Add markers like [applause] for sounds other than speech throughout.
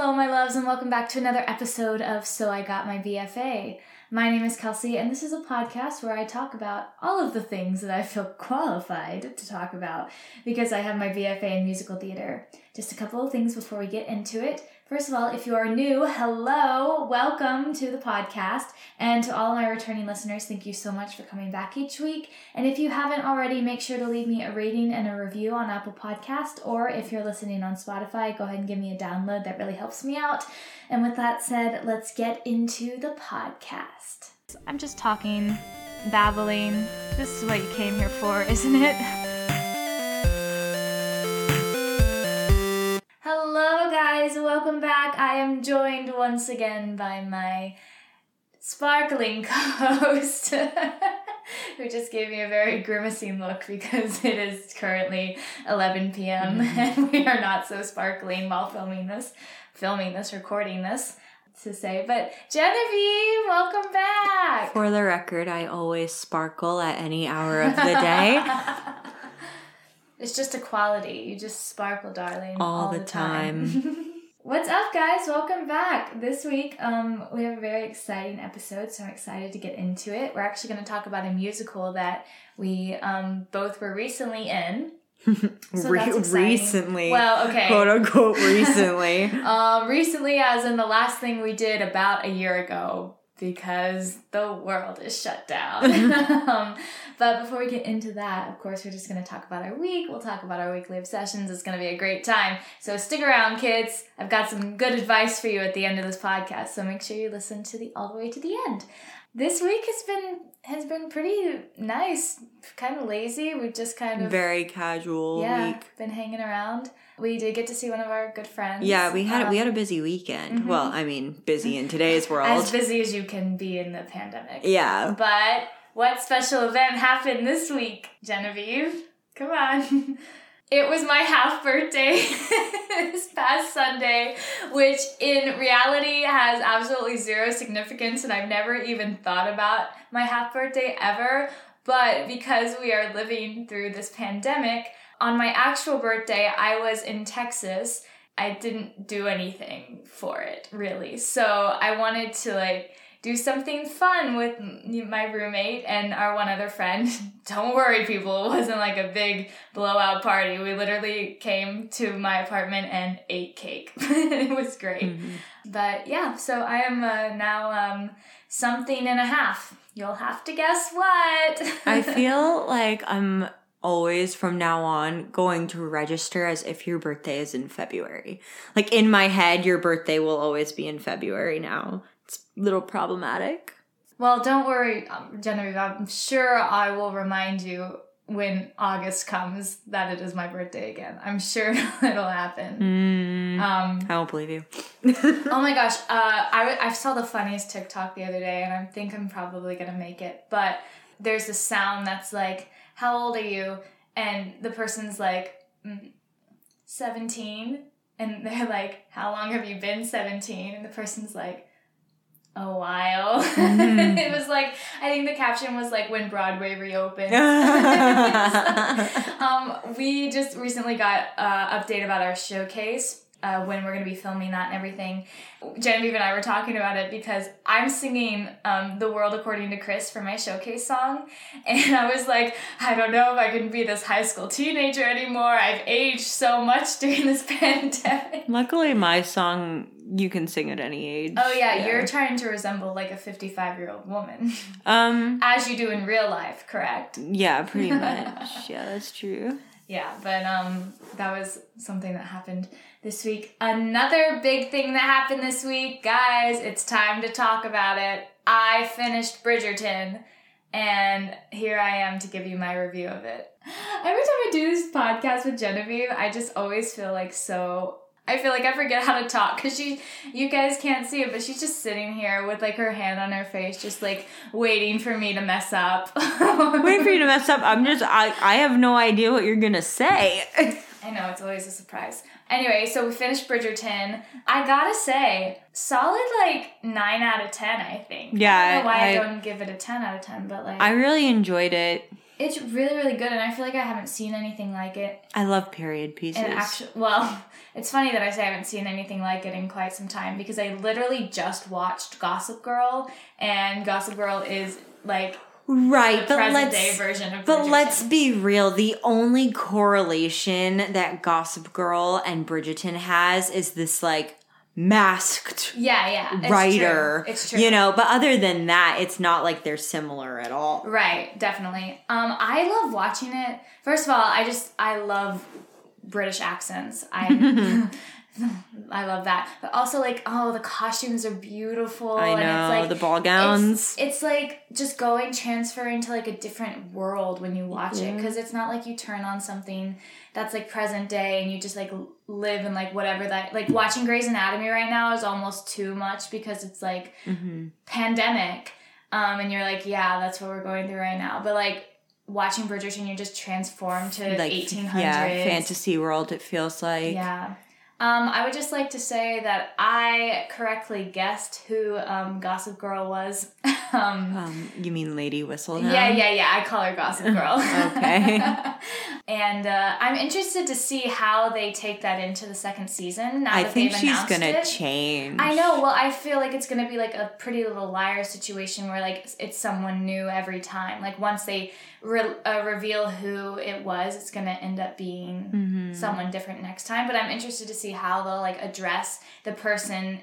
Hello, my loves, and welcome back to another episode of So I Got My BFA. My name is Kelsey, and this is a podcast where I talk about all of the things that I feel [laughs] qualified to talk about because I have my BFA in musical theater. Just a couple of things before we get into it. First of all, if you are new, hello, welcome to the podcast. And to all my returning listeners, thank you so much for coming back each week. And if you haven't already, make sure to leave me a rating and a review on Apple Podcast, or if you're listening on Spotify, go ahead and give me a download. That really helps me out. And with that said, let's get into the podcast. I'm just talking, babbling. This is what you came here for, [laughs] isn't it? Welcome back. I am joined once again by my sparkling [laughs] co host, [laughs] who just gave me a very grimacing look because [laughs] it is currently 11 p.m. Mm-hmm. and we are not so sparkling while filming this, filming this, recording this. To say, but Genevieve, welcome back. For the record, I always sparkle at any hour of the day. It's just a quality. You just sparkle, darling, All the time. What's up, guys? Welcome back. This week, um, we have a very exciting episode, so I'm excited to get into it. We're actually going to talk about a musical that we um, both were recently in. [laughs] So Re- recently. Well, okay. Quote unquote [laughs] recently. Um, recently, as in the last thing we did about a year ago, because the world is shut down. [laughs] um, but before we get into that, of course, we're just going to talk about our week. We'll talk about our weekly obsessions. It's going to be a great time. So stick around, kids. I've got some good advice for you at the end of this podcast. So make sure you listen to the all the way to the end. This week has been has been pretty nice. Kind of lazy. We've just kind of Very casual yeah week. been hanging around. We did get to see one of our good friends. Yeah, we had we Um, had a busy weekend. mhm. Well, I mean, busy in today's [laughs] world. as busy as you can be in the pandemic. yeah. But what special event happened this week, Genevieve? Come on. [laughs] It was my half birthday [laughs] this past Sunday, which in reality has absolutely zero significance, and I've never even thought about my half birthday ever. But because we are living through this pandemic, on my actual birthday, I was in Texas. I didn't do anything for it, really. So I wanted to like do something fun with my roommate and our one other friend. [laughs] Don't worry, people, it wasn't like a big blowout party. We literally came to my apartment and ate cake. [laughs] it was great. Mhm. But yeah, so I am uh, now um, something and a half. You'll have to guess what. [laughs] I feel like I'm always from now on going to register as if your birthday is in February. Like in my head, your birthday will always be in February now. It's a little problematic. Well, don't worry, um, Genevieve. I'm sure I will remind you when August comes that it is my birthday again. I'm sure [laughs] it'll happen. Mm, Um, I don't believe you. [laughs] oh my gosh, uh, I, I saw the funniest TikTok the other day, and I think I'm probably gonna make it. But there's a sound that's like, "How old are you?" And the person's like, mm, 17. And they're [laughs] like, How long have you been 17? And the person's like, a while. [laughs] Mhm. it was like I think the caption was like when Broadway reopened. [laughs] um, we just recently got uh, update about our showcase. Uh, when we're going to be filming that and everything. Genevieve and I were talking about it because I'm singing um, The World According to Chris for my showcase song. [laughs] And I was like, I don't know if I can be this high school teenager anymore. I've aged so much [laughs] during this [laughs] pandemic. Luckily, my song you can sing at any age. Oh, yeah, you're trying to resemble like a 55 year old woman, um. as you do in real life, correct? Yeah, pretty much. yeah, that's true. Yeah, but um, that was something that happened this week. Another big thing that happened this week, guys, it's time to talk about it. I finished Bridgerton, and here I am to give you my review of it. Every time I do this podcast with Genevieve, I just always feel like so. I feel like I forget how to talk because she, you guys can't see it, but she's just sitting here with like her hand on her face, just like waiting for me to mess up. [laughs] Wait for you to mess up. I'm just. I. I have no idea what you're gonna say. [laughs] I know, it's always a surprise. Anyway, so we finished Bridgerton. I gotta say, solid like 9 out of 10, I think. Yeah, I don't know why I, I- don't give it a 10 out of 10, but like. I really enjoyed it. It's really, really good, and I feel like I haven't seen anything like it. I love period pieces. And actually, well, [laughs] it's funny that I say I haven't seen anything like it in quite some time because I literally just watched Gossip Girl, and Gossip Girl is like right, the but let's day version of But let's be real. The only correlation that Gossip Girl and Bridgerton has is this like masked yeah, yeah, it's writer. True. It's true. You know, but other than that, it's not like they're similar at all. Right, definitely. Um, I love watching it. First of all, I just I love British accents. I [laughs] [laughs] I love that. But also like oh the costumes are beautiful I and know it's like the ball gowns. It's, it's like just going transferring to like a different world when you watch it because it's not like you turn on something that's like present day and you just like live in like whatever that like watching Grey's Anatomy right now is almost too much because it's like Mhm. pandemic um and you're like yeah that's what we're going through right now but like watching Bridgerton you're just transformed to Like 1800s yeah, fantasy world. It feels like. yeah. Um, I would just like to say that I correctly guessed who um, Gossip Girl was. [laughs] um, Um, you mean Lady Whistledown? yeah, yeah, yeah. I call her Gossip Girl. [laughs] Okay. [laughs] and uh, I'm interested to see how they take that into the second season. Now I that think they've she's announced gonna it. change. I know. Well, I feel like it's gonna be like a Pretty Little Liar situation where like it's someone new every time. Like once they re- uh, reveal who it was, it's gonna end up being Mhm. someone different next time. But I'm interested to see how they'll like address the person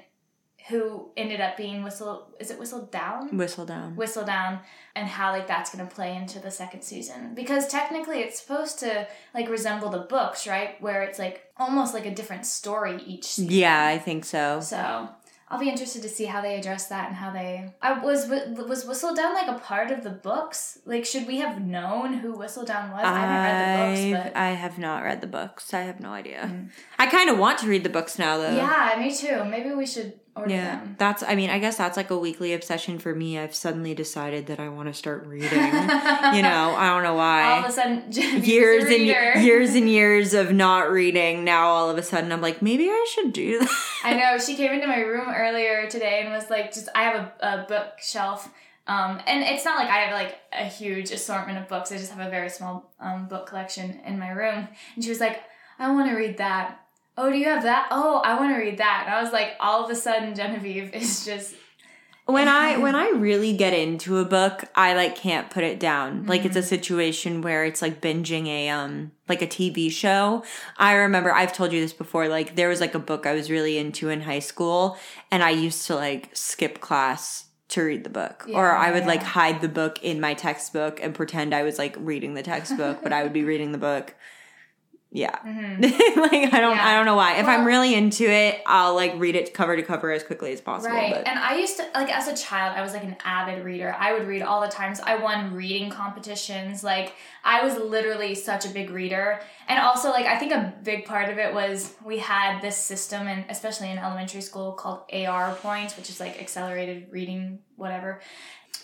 who ended up being whistle. Is it whistled down? Whistledown. Whistle down, and how like that's gonna play into the second season because technically it's supposed to like resemble the books, right? Where it's like almost like a different story each season. Yeah, I think so. So I'll be interested to see how they address that and how they. I was was Whistledown like a part of the books? Like, should we have known who Whistledown was? I haven't read the books, but I have not read the books. I have no idea. Mm. I kind of want to read the books now, though. yeah, me too. Maybe we should Yeah, them. that's. I mean, I guess that's like a weekly obsession for me. I've suddenly decided that I want to start reading. you know, [laughs] I don't know why All of a sudden, [laughs] Years a and years and [laughs] years of not reading. Now all of a sudden, I'm like, maybe I should do that. I know she came into my room earlier today and was like, "Just I have a, a bookshelf." Um, and it's not like I have like a huge assortment of books. I just have a very small um, book collection in my room. And she was like, I want to read that. Oh, do you have that? Oh, I want to read that. And I was like, all of a sudden, Genevieve is just when I [laughs] when I really get into a book, I like can't put it down. Like it's a situation where it's like binging a um like a TV show. I remember I've told you this before. Like there was like a book I was really into in high school, and I used to like skip class to read the book, or I would like hide the book in my textbook and pretend I was like reading the textbook, but I would be reading the book. Yeah. mhm. [laughs] like I don't Yeah. I don't know why. If I'm really into it, I'll like read it cover to cover as quickly as possible. Right. But And I used to like as a child, I was like an avid reader. I would read all the times. I won reading competitions. Like I was literally such a big reader. And also like I think a big part of it was we had this system and especially in elementary school called AR points, which is like accelerated reading whatever.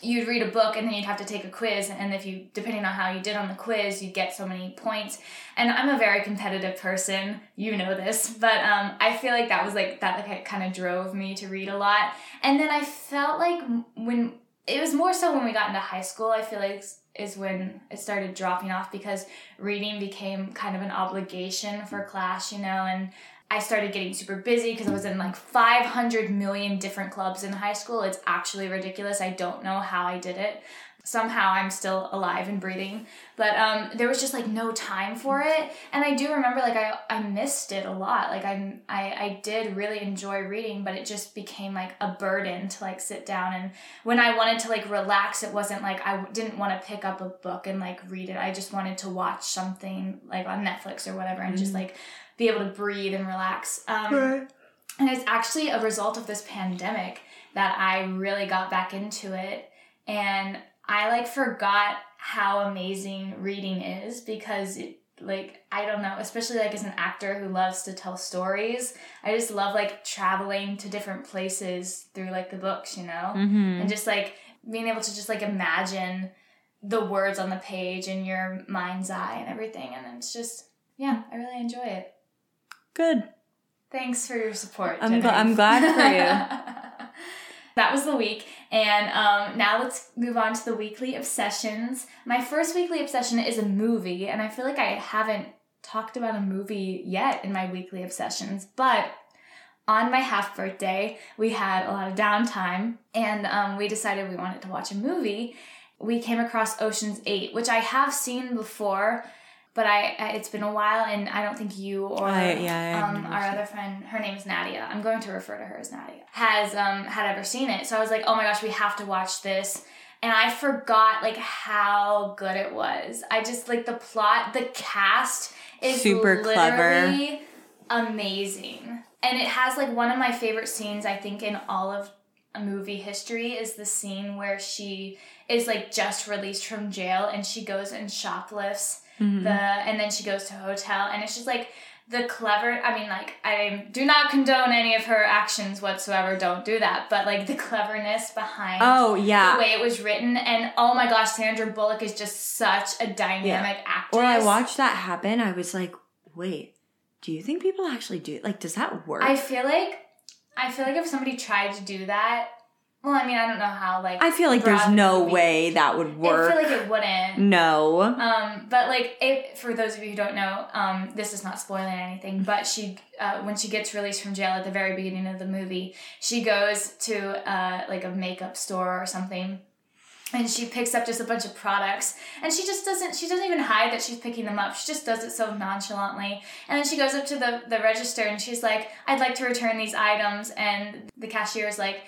You'd read a book and then you'd have to take a quiz and if you depending on how you did on the quiz, you'd get so many points. And I'm a very competitive person. You know this, but um, I feel like that was like that like kind of drove me to read a lot. And then I felt like when it was more so when we got into high school. I feel like is when it started dropping off because reading became kind of an obligation for class, you know, and I started getting super busy because I was in like 500 million different clubs in high school. It's actually ridiculous. I don't know how I did it. Somehow I'm still alive and breathing, but um, there was just like no time for it. And I do remember like I, I missed it a lot. Like I, I I did really enjoy reading, but it just became like a burden to like sit down and when I wanted to like relax, it wasn't like I didn't want to pick up a book and like read it. I just wanted to watch something like on Netflix or whatever and just like be able to breathe and relax. Um, and it's actually a result of this pandemic that I really got back into it. And I like forgot how amazing reading is because it like I don't know, especially like as an actor who loves to tell stories, I just love like traveling to different places through like the books, you know? Mhm. And just like being able to just like imagine the words on the page in your mind's eye and everything and it's just yeah, I really enjoy it. Good. Thanks for your support. I'm gl- I'm glad for you. [laughs] that was the week. And um, now let's move on to the weekly obsessions. My first weekly obsession is a movie, and I feel like I haven't talked about a movie yet in my weekly obsessions, but on my half birthday, we had a lot of downtime and um, we decided we wanted to watch a movie. We came across Ocean's 8, which I have seen before, but I, I it's been a while and I don't think you or I- yeah, um, our other friend, her name is Nadia. I'm going to refer to her as Nadia. Has um had ever seen it. So I was like, "Oh my gosh, we have to watch this." And I forgot like how good it was. I just like the plot, the cast is Super clever. amazing. And it has like one of my favorite scenes I think in all of a movie history is the scene where she is like just released from jail and she goes and shoplifts Mm-hmm. the and then she goes to a hotel and it's just like the clever I mean like I do not condone any of her actions whatsoever don't do that but like the cleverness behind Oh yeah the way it was written and oh my gosh Sandra Bullock is just such a dynamic actress When I watched that happen, I was like, wait, do you think people actually do like does that work? I feel like I feel like if somebody tried to do that well I mean I don't know how like I feel like there's no way that would work. I feel like it wouldn't no. Um, but like, if, for those of you who don't know, um, this is not spoiling anything. But she, uh, when she gets released from jail at the very beginning of the movie, she goes to uh, like a makeup store or something, and she picks up just a bunch of products, and she just doesn't. She doesn't even hide that she's picking them up. She just does it so nonchalantly, and then she goes up to the the register and she's like, "I'd like to return these items," and the cashier is like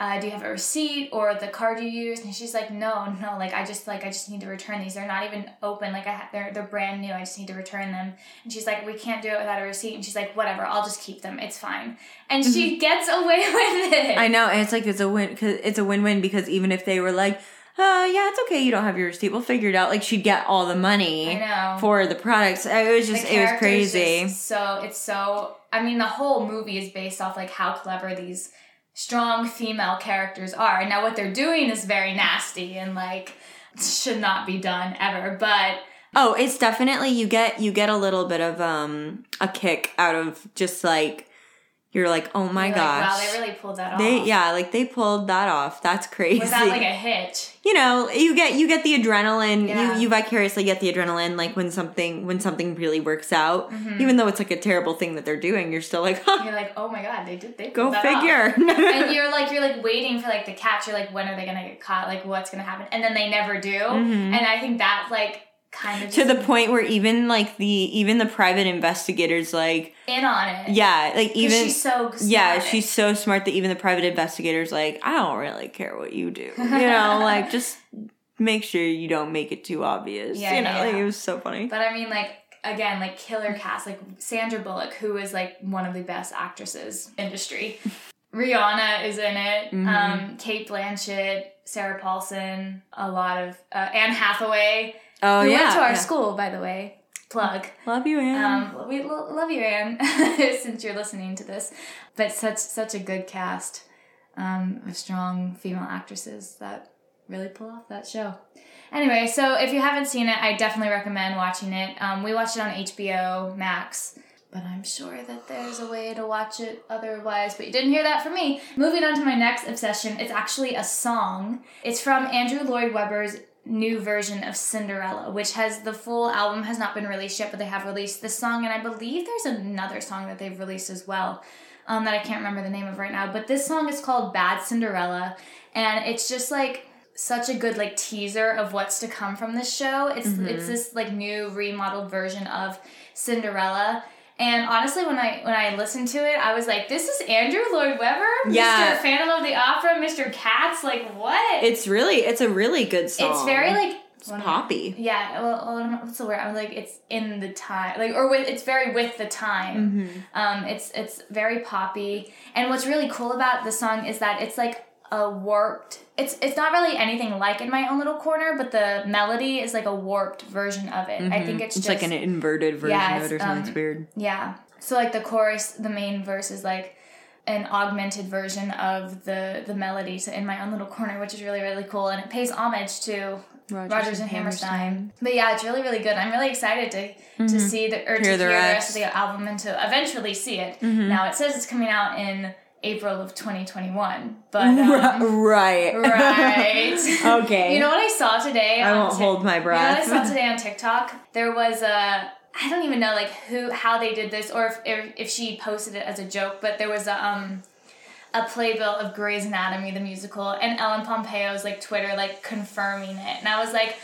uh, do you have a receipt or the card you used? And she's like, no, no, like I just like I just need to return these. They're not even open. Like I ha- they're they're brand new. I just need to return them. And she's like, we can't do it without a receipt. And she's like, whatever, I'll just keep them. It's fine. And she gets away [laughs] with it. Mm-hmm. I know, and it's like it's a win cuz it's a win-win because even if they were like, "Uh, yeah, it's okay, you don't have your receipt. We'll figure it out." Like she'd get all the money I know. for the products. It was just it was crazy. so it's so. I mean, the whole movie is based off like how clever these strong female characters are. Now, what they're doing is very nasty and like should not be done ever. But Oh, it's definitely you get you get a little bit of um a kick out of just like you're like, "Oh my you're gosh." like, wow, they really pulled that They off. yeah, like they pulled that off. That's crazy. Without like a hitch. you know, you get you get the adrenaline. Yeah. You you vicariously get the adrenaline like when something when something really works out. Mm-hmm. Even though it's like a terrible thing that they're doing, you're still like, huh, You're like, oh my god, they did. They go that figure. [laughs] and you're like you're like waiting for like the catch. You're like, when are they gonna get caught? Like, what's gonna happen? And then they never do. And I think that's like kind of Mm-hmm. to the point where even like the even the private investigators like in on it. yeah like even she's so yeah she's so smart that even the private investigators like i don't really care what you do you know [laughs] like just make sure you don't make it too obvious Yeah, you know yeah, like it was so funny But I mean, like again, like killer cast, like Sandra Bullock, who is like one of the best actresses industry. [laughs] Rihanna is in it. Mhm. Um, Cate Blanchett, Sarah Paulson, a lot of uh, Anne Hathaway, oh who yeah, went to our yeah. school, by the way. Plug. love you Anne. Um, we lo- love you, Anne, [laughs] since you're listening to this. But such such a good cast um, of strong female actresses that really pull off that show. Anyway, so if you haven't seen it, I definitely recommend watching it. Um, we watched it on HBO Max, but I'm sure that there's a way to watch it otherwise. But you didn't hear that from me. Moving on to my next obsession, it's actually a song. It's from Andrew Lloyd Webber's new version of Cinderella, which has the full album has not been released yet, but they have released this song, and I believe there's another song that they've released as well. Um, that I can't remember the name of right now, but this song is called Bad Cinderella, and it's just like such a good like teaser of what's to come from this show. It's it's this like new remodeled version of Cinderella. And honestly, when I when I listened to it, I was like, "This is Andrew Lloyd Webber, Yeah. Mr. Phantom of the Opera, Mr. Cats. Like what? it's really it's a really good song It's very like it's poppy yeah. Well, what's the word? I was like, it's in the time, like or with it's very with the time. Um, it's it's very poppy, and what's really cool about the song is that it's like a warped. It's it's not really anything like in my own little corner, but the melody is like a warped version of it. I think it's, it's just like an inverted version Yeah, of it or it's, something um, it's weird yeah. So like the chorus, the main verse is like an augmented version of the the melody so in my own little corner, which is really really cool, and it pays homage to Rodgers, and Hammerstein. But yeah, it's really really good. I'm really excited to to see the or to Mm-hmm. Hear hear the rest. rest of the album and to eventually see it. Now it says it's coming out in April of 2021. But [laughs] um, right. [laughs] right. okay. You know what I saw today? I on won't Tik- hold my You know what I saw [laughs] today on TikTok? There was a I don't even know like who how they did this or if if, if she posted it as a joke, but there was a um a playbill of Grey's Anatomy the musical and Ellen Pompeo's like Twitter like confirming it. And I was like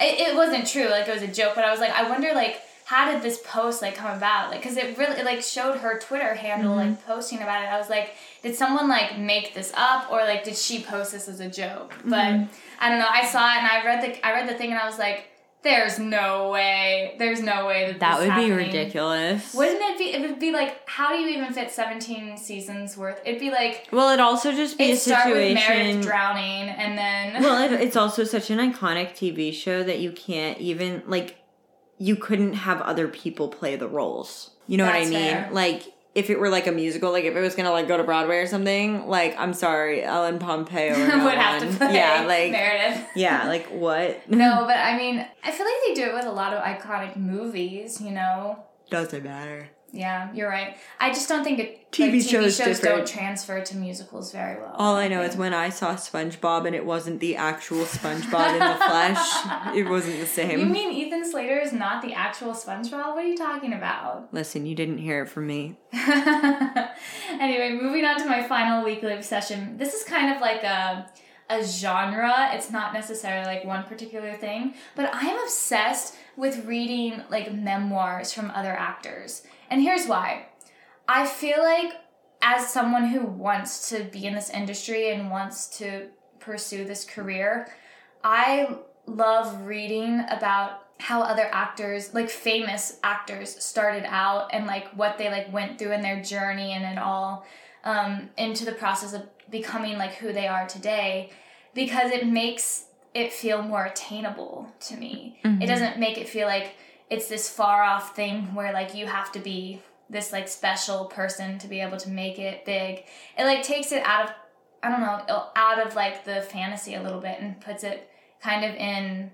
it, it wasn't true, like it was a joke, but I was like I wonder like how did this post like come about? Like cuz it really it, like showed her Twitter handle like mm-hmm. posting about it. I was like did someone like make this up or like did she post this as a joke? But mm-hmm. I don't know. I saw it and I read the I read the thing and I was like, "There's no way. There's no way that that would is be ridiculous. Wouldn't it be? It would be like, how do you even fit 17 seasons worth? It'd be like well, it'd also just be it a start with situation. drowning and then well, it, [laughs] it's also such an iconic TV show that you can't even like. You couldn't have other people play the roles. You know That's what I mean? fair. Like if it were like a musical, like if it was gonna like go to Broadway or something, like I'm sorry, Ellen Pompeo no [laughs] would have to play yeah, like Meredith. [laughs] yeah, like what? No, [laughs] but I mean, I feel like they do it with a lot of iconic movies. You know. doesn't matter. Yeah, you're right. I just don't think it, TV like, TV shows shows don't transfer to musicals very well. All I know is when I saw SpongeBob and it wasn't the actual SpongeBob in the flesh, [laughs] it wasn't the same. You mean Ethan Slater is not the actual SpongeBob? What are you talking about? Listen, you didn't hear it from me. [laughs] anyway, moving on to my final weekly obsession. This is kind of like a a genre. It's not necessarily like one particular thing, but I am obsessed with reading like memoirs from other actors. And here's why. I feel like as someone who wants to be in this industry and wants to pursue this career, I love reading about how other actors, like famous actors, started out and like what they like went through in their journey and it all um, into the process of becoming like who they are today, because it makes it feel more attainable to me. It doesn't make it feel like it's this far off thing where like you have to be this like special person to be able to make it big. It like takes it out of I don't know, out of like the fantasy a little bit and puts it kind of in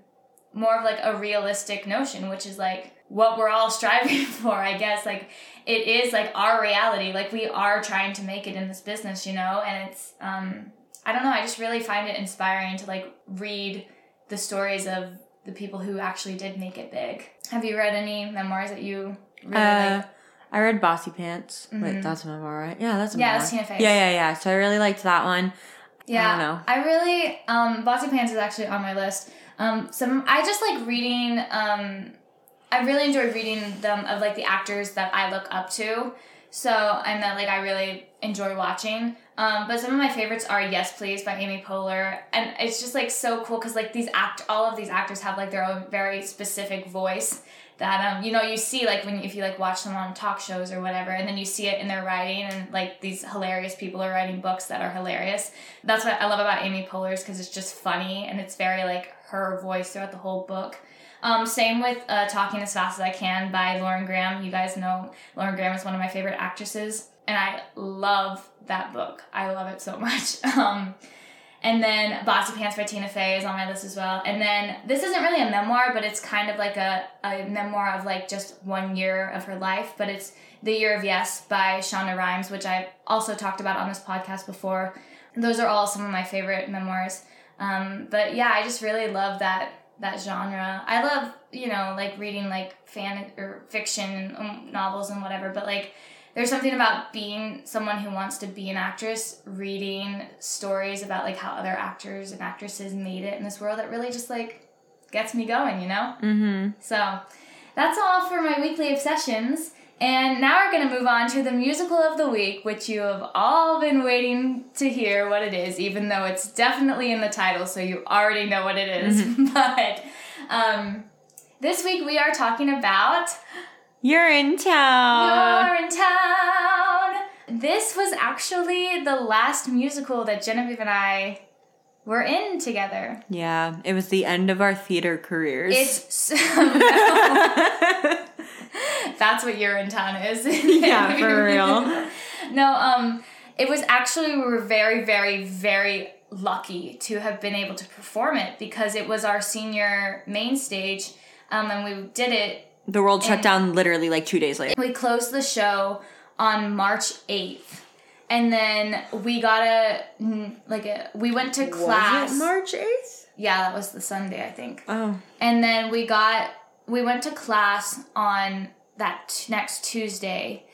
more of like a realistic notion, which is like what we're all [laughs] striving for, I guess. Like it is like our reality. Like we are trying to make it in this business, you know, and it's um I don't know, I just really find it inspiring to like read the stories of the people who actually did make it big. Have you read any memoirs that you really Uh, like? I read Bossy Pants. Mhm. Wait, that's a memoir, right? Yeah, that's a Yeah, memoir. that's Tina Fey's. Yeah, yeah, yeah. So I really liked that one. Yeah, I don't know. I really um Bossy Pants is actually on my list. Um some I just like reading um I really enjoy reading them of like the actors that I look up to. So and that like I really enjoy watching. Um, but some of my favorites are Yes Please by Amy Poehler, and it's just like so cool because like these act all of these actors have like their own very specific voice that um you know you see like when if you like watch them on talk shows or whatever and then you see it in their writing and like these hilarious people are writing books that are hilarious. That's what i love about amy poehler's because it's just funny and it's very like her voice throughout the whole book um, same with uh, talking as fast as i can by lauren graham you guys know lauren graham is one of my favorite actresses and i love that book i love it so [laughs] much um, and then Bossy Pants by Tina Fey is on my list as well. And then this isn't really a memoir, but it's kind of like a, a memoir of like just one year of her life. But it's The Year of Yes by Shonda Rhimes, which I've also talked about on this podcast before. Those are all some of my favorite memoirs. Um, but yeah, I just really love that that genre. I love you know like reading like fan or fiction and um, novels and whatever. But like there's something about being someone who wants to be an actress reading stories about like how other actors and actresses made it in this world that really just like gets me going you know Mm-hmm. so that's all for my weekly obsessions and now we're going to move on to the musical of the week which you have all been waiting to hear what it is even though it's definitely in the title so you already know what it is. [laughs] but um, this week we are talking about Urinetown. you're in town. This was actually the last musical that Genevieve and I were in together. yeah, it was the end of our theater careers. It's so, [laughs] [laughs] [laughs] that's what you're town is. [laughs] Yeah, for real. [laughs] no, um, it was actually we were very, very, very lucky to have been able to perform it because it was our senior main stage, um, and we did it the world shut down literally like two days later. we closed the show on March 8th. and then we got a like a we went to class. March 8th? Yeah, that was the Sunday, I think. Oh. And then we got we went to class on that t- next Tuesday,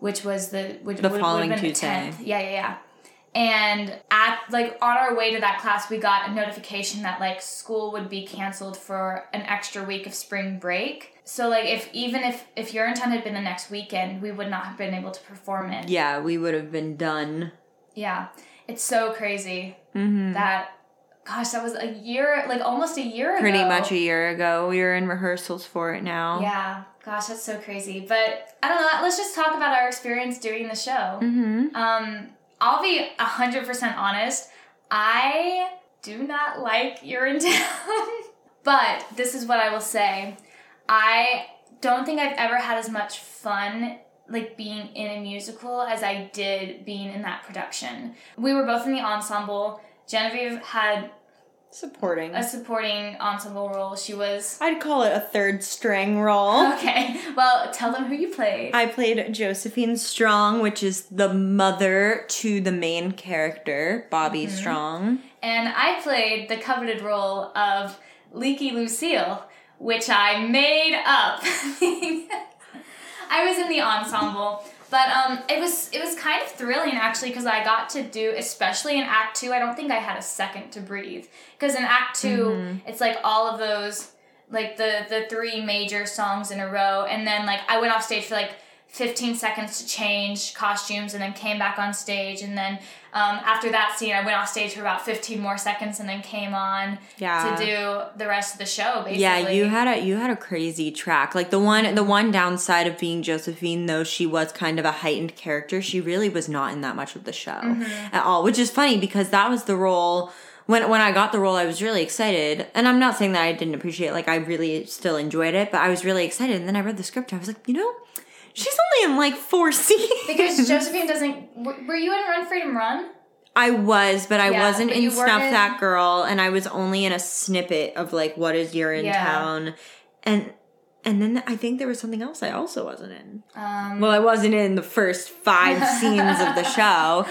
which was the which The would, following would have been Tuesday. The 10th. Yeah, yeah, yeah. And at like on our way to that class, we got a notification that like school would be canceled for an extra week of spring break. So like if even if if Urinetown had been the next weekend, we would not have been able to perform it. Yeah, we would have been done. Yeah. It's so crazy Mm-hmm. that gosh, that was a year like almost a year Pretty ago. much a year ago. We were in rehearsals for it now. Yeah, gosh, that's so crazy. But I don't know. Let's just talk about our experience doing the show. Mm-hmm. Um, I'll be hundred percent honest. I do not like Urinetown, [laughs] but this is what I will say. I don't think I've ever had as much fun like being in a musical as I did being in that production. We were both in the ensemble. Genevieve had Supporting. a supporting ensemble role. She was I'd call it a third string role. okay. Well, tell them who you played. I played Josephine Strong, which is the mother to the main character, Bobby Mm-hmm. Strong. And I played the coveted role of Leaky Lucille, which I made up. [laughs] I was in the ensemble, but um, it was it was kind of thrilling actually because I got to do, especially in Act Two. I don't think I had a second to breathe because in Act 2 it's like all of those like the the three major songs in a row, and then like I went off stage for like. 15 seconds to change costumes and then came back on stage and then um, after that scene i went off stage for about 15 more seconds and then came on Yeah. to do the rest of the show basically Yeah, you had a you had a crazy track. Like the one the one downside of being Josephine, though she was kind of a heightened character, she really was not in that much of the show Mm-hmm. at all. Which is funny because that was the role when when I got the role, I was really excited. And I'm not saying that I didn't appreciate it. Like I really still enjoyed it, but I was really excited. And then I read the script. I was like, you know, she's only in like four [laughs] scenes. because josephine doesn't were, were you in run freedom run I was, but I Yeah, wasn't but in Snuff in- That Girl, and I was only in a snippet of like what is you're in Yeah. town, and and then I think there was something else I also wasn't in. um, Well, I wasn't in the first five [laughs] scenes of the show.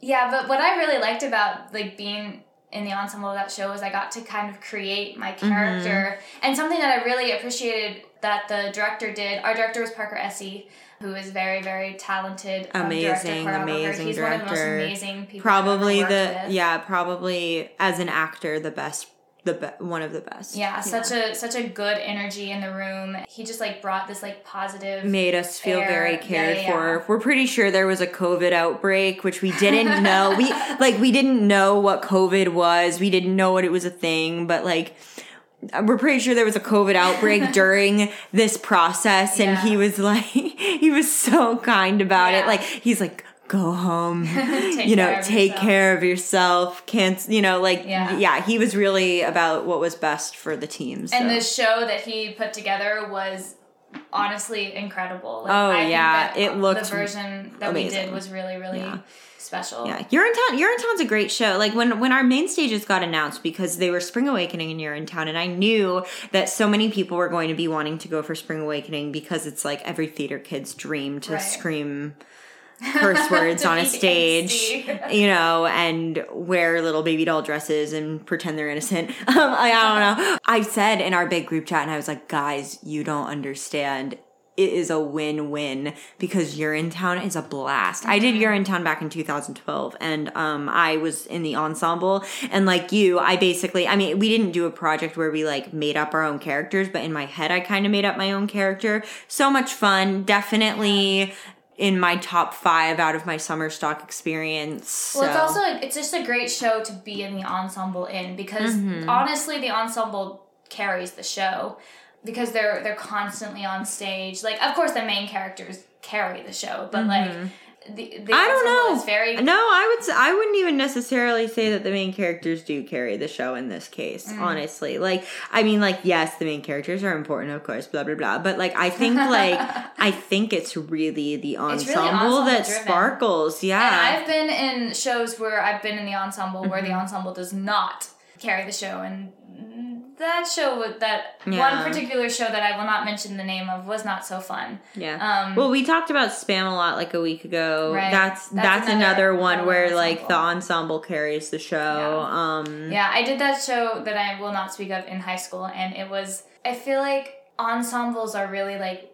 Yeah, but what I really liked about like being in the ensemble of that show was I got to kind of create my Mm-hmm. character. And something that I really appreciated that the director did, our director was Parker Esse, who is very, very talented. um, director, Amazing, amazing He's one of the most amazing people. Probably the with. yeah, probably as an actor the best, the be- one of the best. Yeah, such a such a good energy in the room. He just like brought this like positive made us feel Fair. very Yeah, cared yeah, for. We're pretty sure there was a COVID outbreak, which we didn't [laughs] know. we like we didn't know what COVID was. We didn't know what it was a thing, but like we're pretty sure there was a COVID outbreak [laughs] during this process, and Yeah. he was like, [laughs] he was so kind about Yeah. it. Like he's like. Go home, [laughs] you know, take yourself. care of yourself. Can't, you know, like, Yeah. yeah. he was really about what was best for the team. So. And the show that he put together was honestly incredible. Like, Oh, I yeah, it looked the version that we did was really really special. Yeah. special. Yeah, Urinetown. Urinetown's a great show. Like when when our main stages got announced because they were Spring Awakening and You're in Urinetown, and I knew that so many people were going to be wanting to go for Spring Awakening because it's like every theater kid's dream to Right. scream curse [laughs] words on a stage, you know, and wear little baby doll dresses and pretend they're innocent. [laughs] Um, I, I don't know. I said in our big group chat, and I was like, guys, you don't understand. It is a win-win because Urinetown is a blast. I did Urinetown back in 2012 and um I was in the ensemble and like you, I basically I mean, we didn't do a project where we like made up our own characters, but in my head I kind of made up my own character. So much fun. Definitely in my top 5 out of my summer stock experience. Well, it's So- also it's just a great show to be in the ensemble in because Mm-hmm. honestly, the ensemble carries the show because they're they're constantly on stage. Like, of course, the main characters carry the show, but like the, the Mm-hmm. I don't know. very No, I would. I wouldn't even necessarily say that the main characters do carry the show in this case. Mm. Honestly, like I mean, like yes, the main characters are important, of course, blah blah blah. But like I think, [laughs] like I think it's really the ensemble, ensemble that driven. sparkles. And Yeah, I've been in shows where I've been in the ensemble where Mm-hmm. the ensemble does not carry the show, and that show with that Yeah. one particular show that I will not mention the name of was not so fun. Yeah. Um, well, we talked about Spamalot like a week ago. Right. That's that's, That's another, another one where like the ensemble. ensemble carries the show. Um Yeah, I did that show that I will not speak of in high school, and it was. I feel like ensembles are really like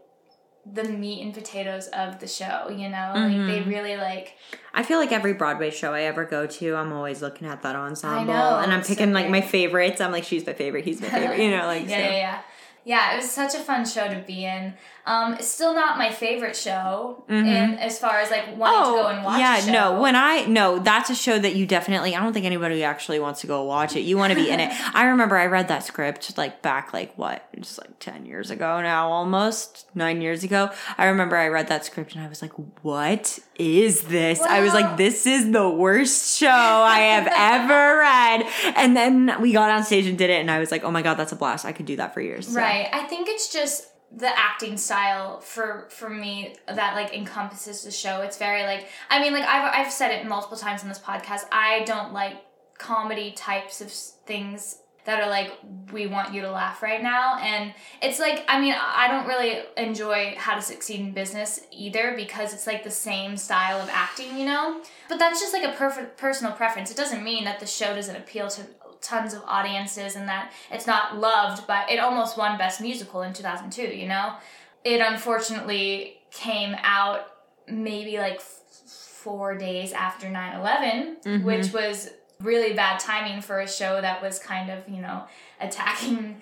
the meat and potatoes of the show. You know, like they Mhm. really like. I feel like every Broadway show I ever go to, I'm always looking at that ensemble, know, and I'm it's so picking like my favorites. I'm like, she's my favorite, he's my favorite. You know, like [laughs] yeah, so. yeah, yeah. Yeah, it was such a fun show to be in. Um, it's still not my favorite show, Mhm. in as far as like wanting to go and watch. Oh, yeah, no. When I no, that's a show that you definitely. I don't think anybody actually wants to go watch it. You want to be in it. [laughs] I remember I read that script like back like what, just like ten years ago now, almost nine years ago. I remember I read that script and I was like, "What is this?" I was like, "This is the worst show I have ever read." And then we got on stage and did it, and I was like, "Oh my god, that's a blast! I could do that for years." So. Right. I think it's just the acting style for for me that like encompasses the show. It's very like I mean like I've I've said it multiple times on this podcast. I don't like comedy types of things that are like we want you to laugh right now and it's like I mean I don't really enjoy how to succeed in business either because it's like the same style of acting, you know? But that's just like a perfect personal preference. It doesn't mean that the show doesn't appeal to tons of audiences and that it's not loved, but it almost won Best Musical in 2002, you know? It unfortunately came out maybe like f- four days after 9 11, Mhm. which was really bad timing for a show that was kind of, you know, attacking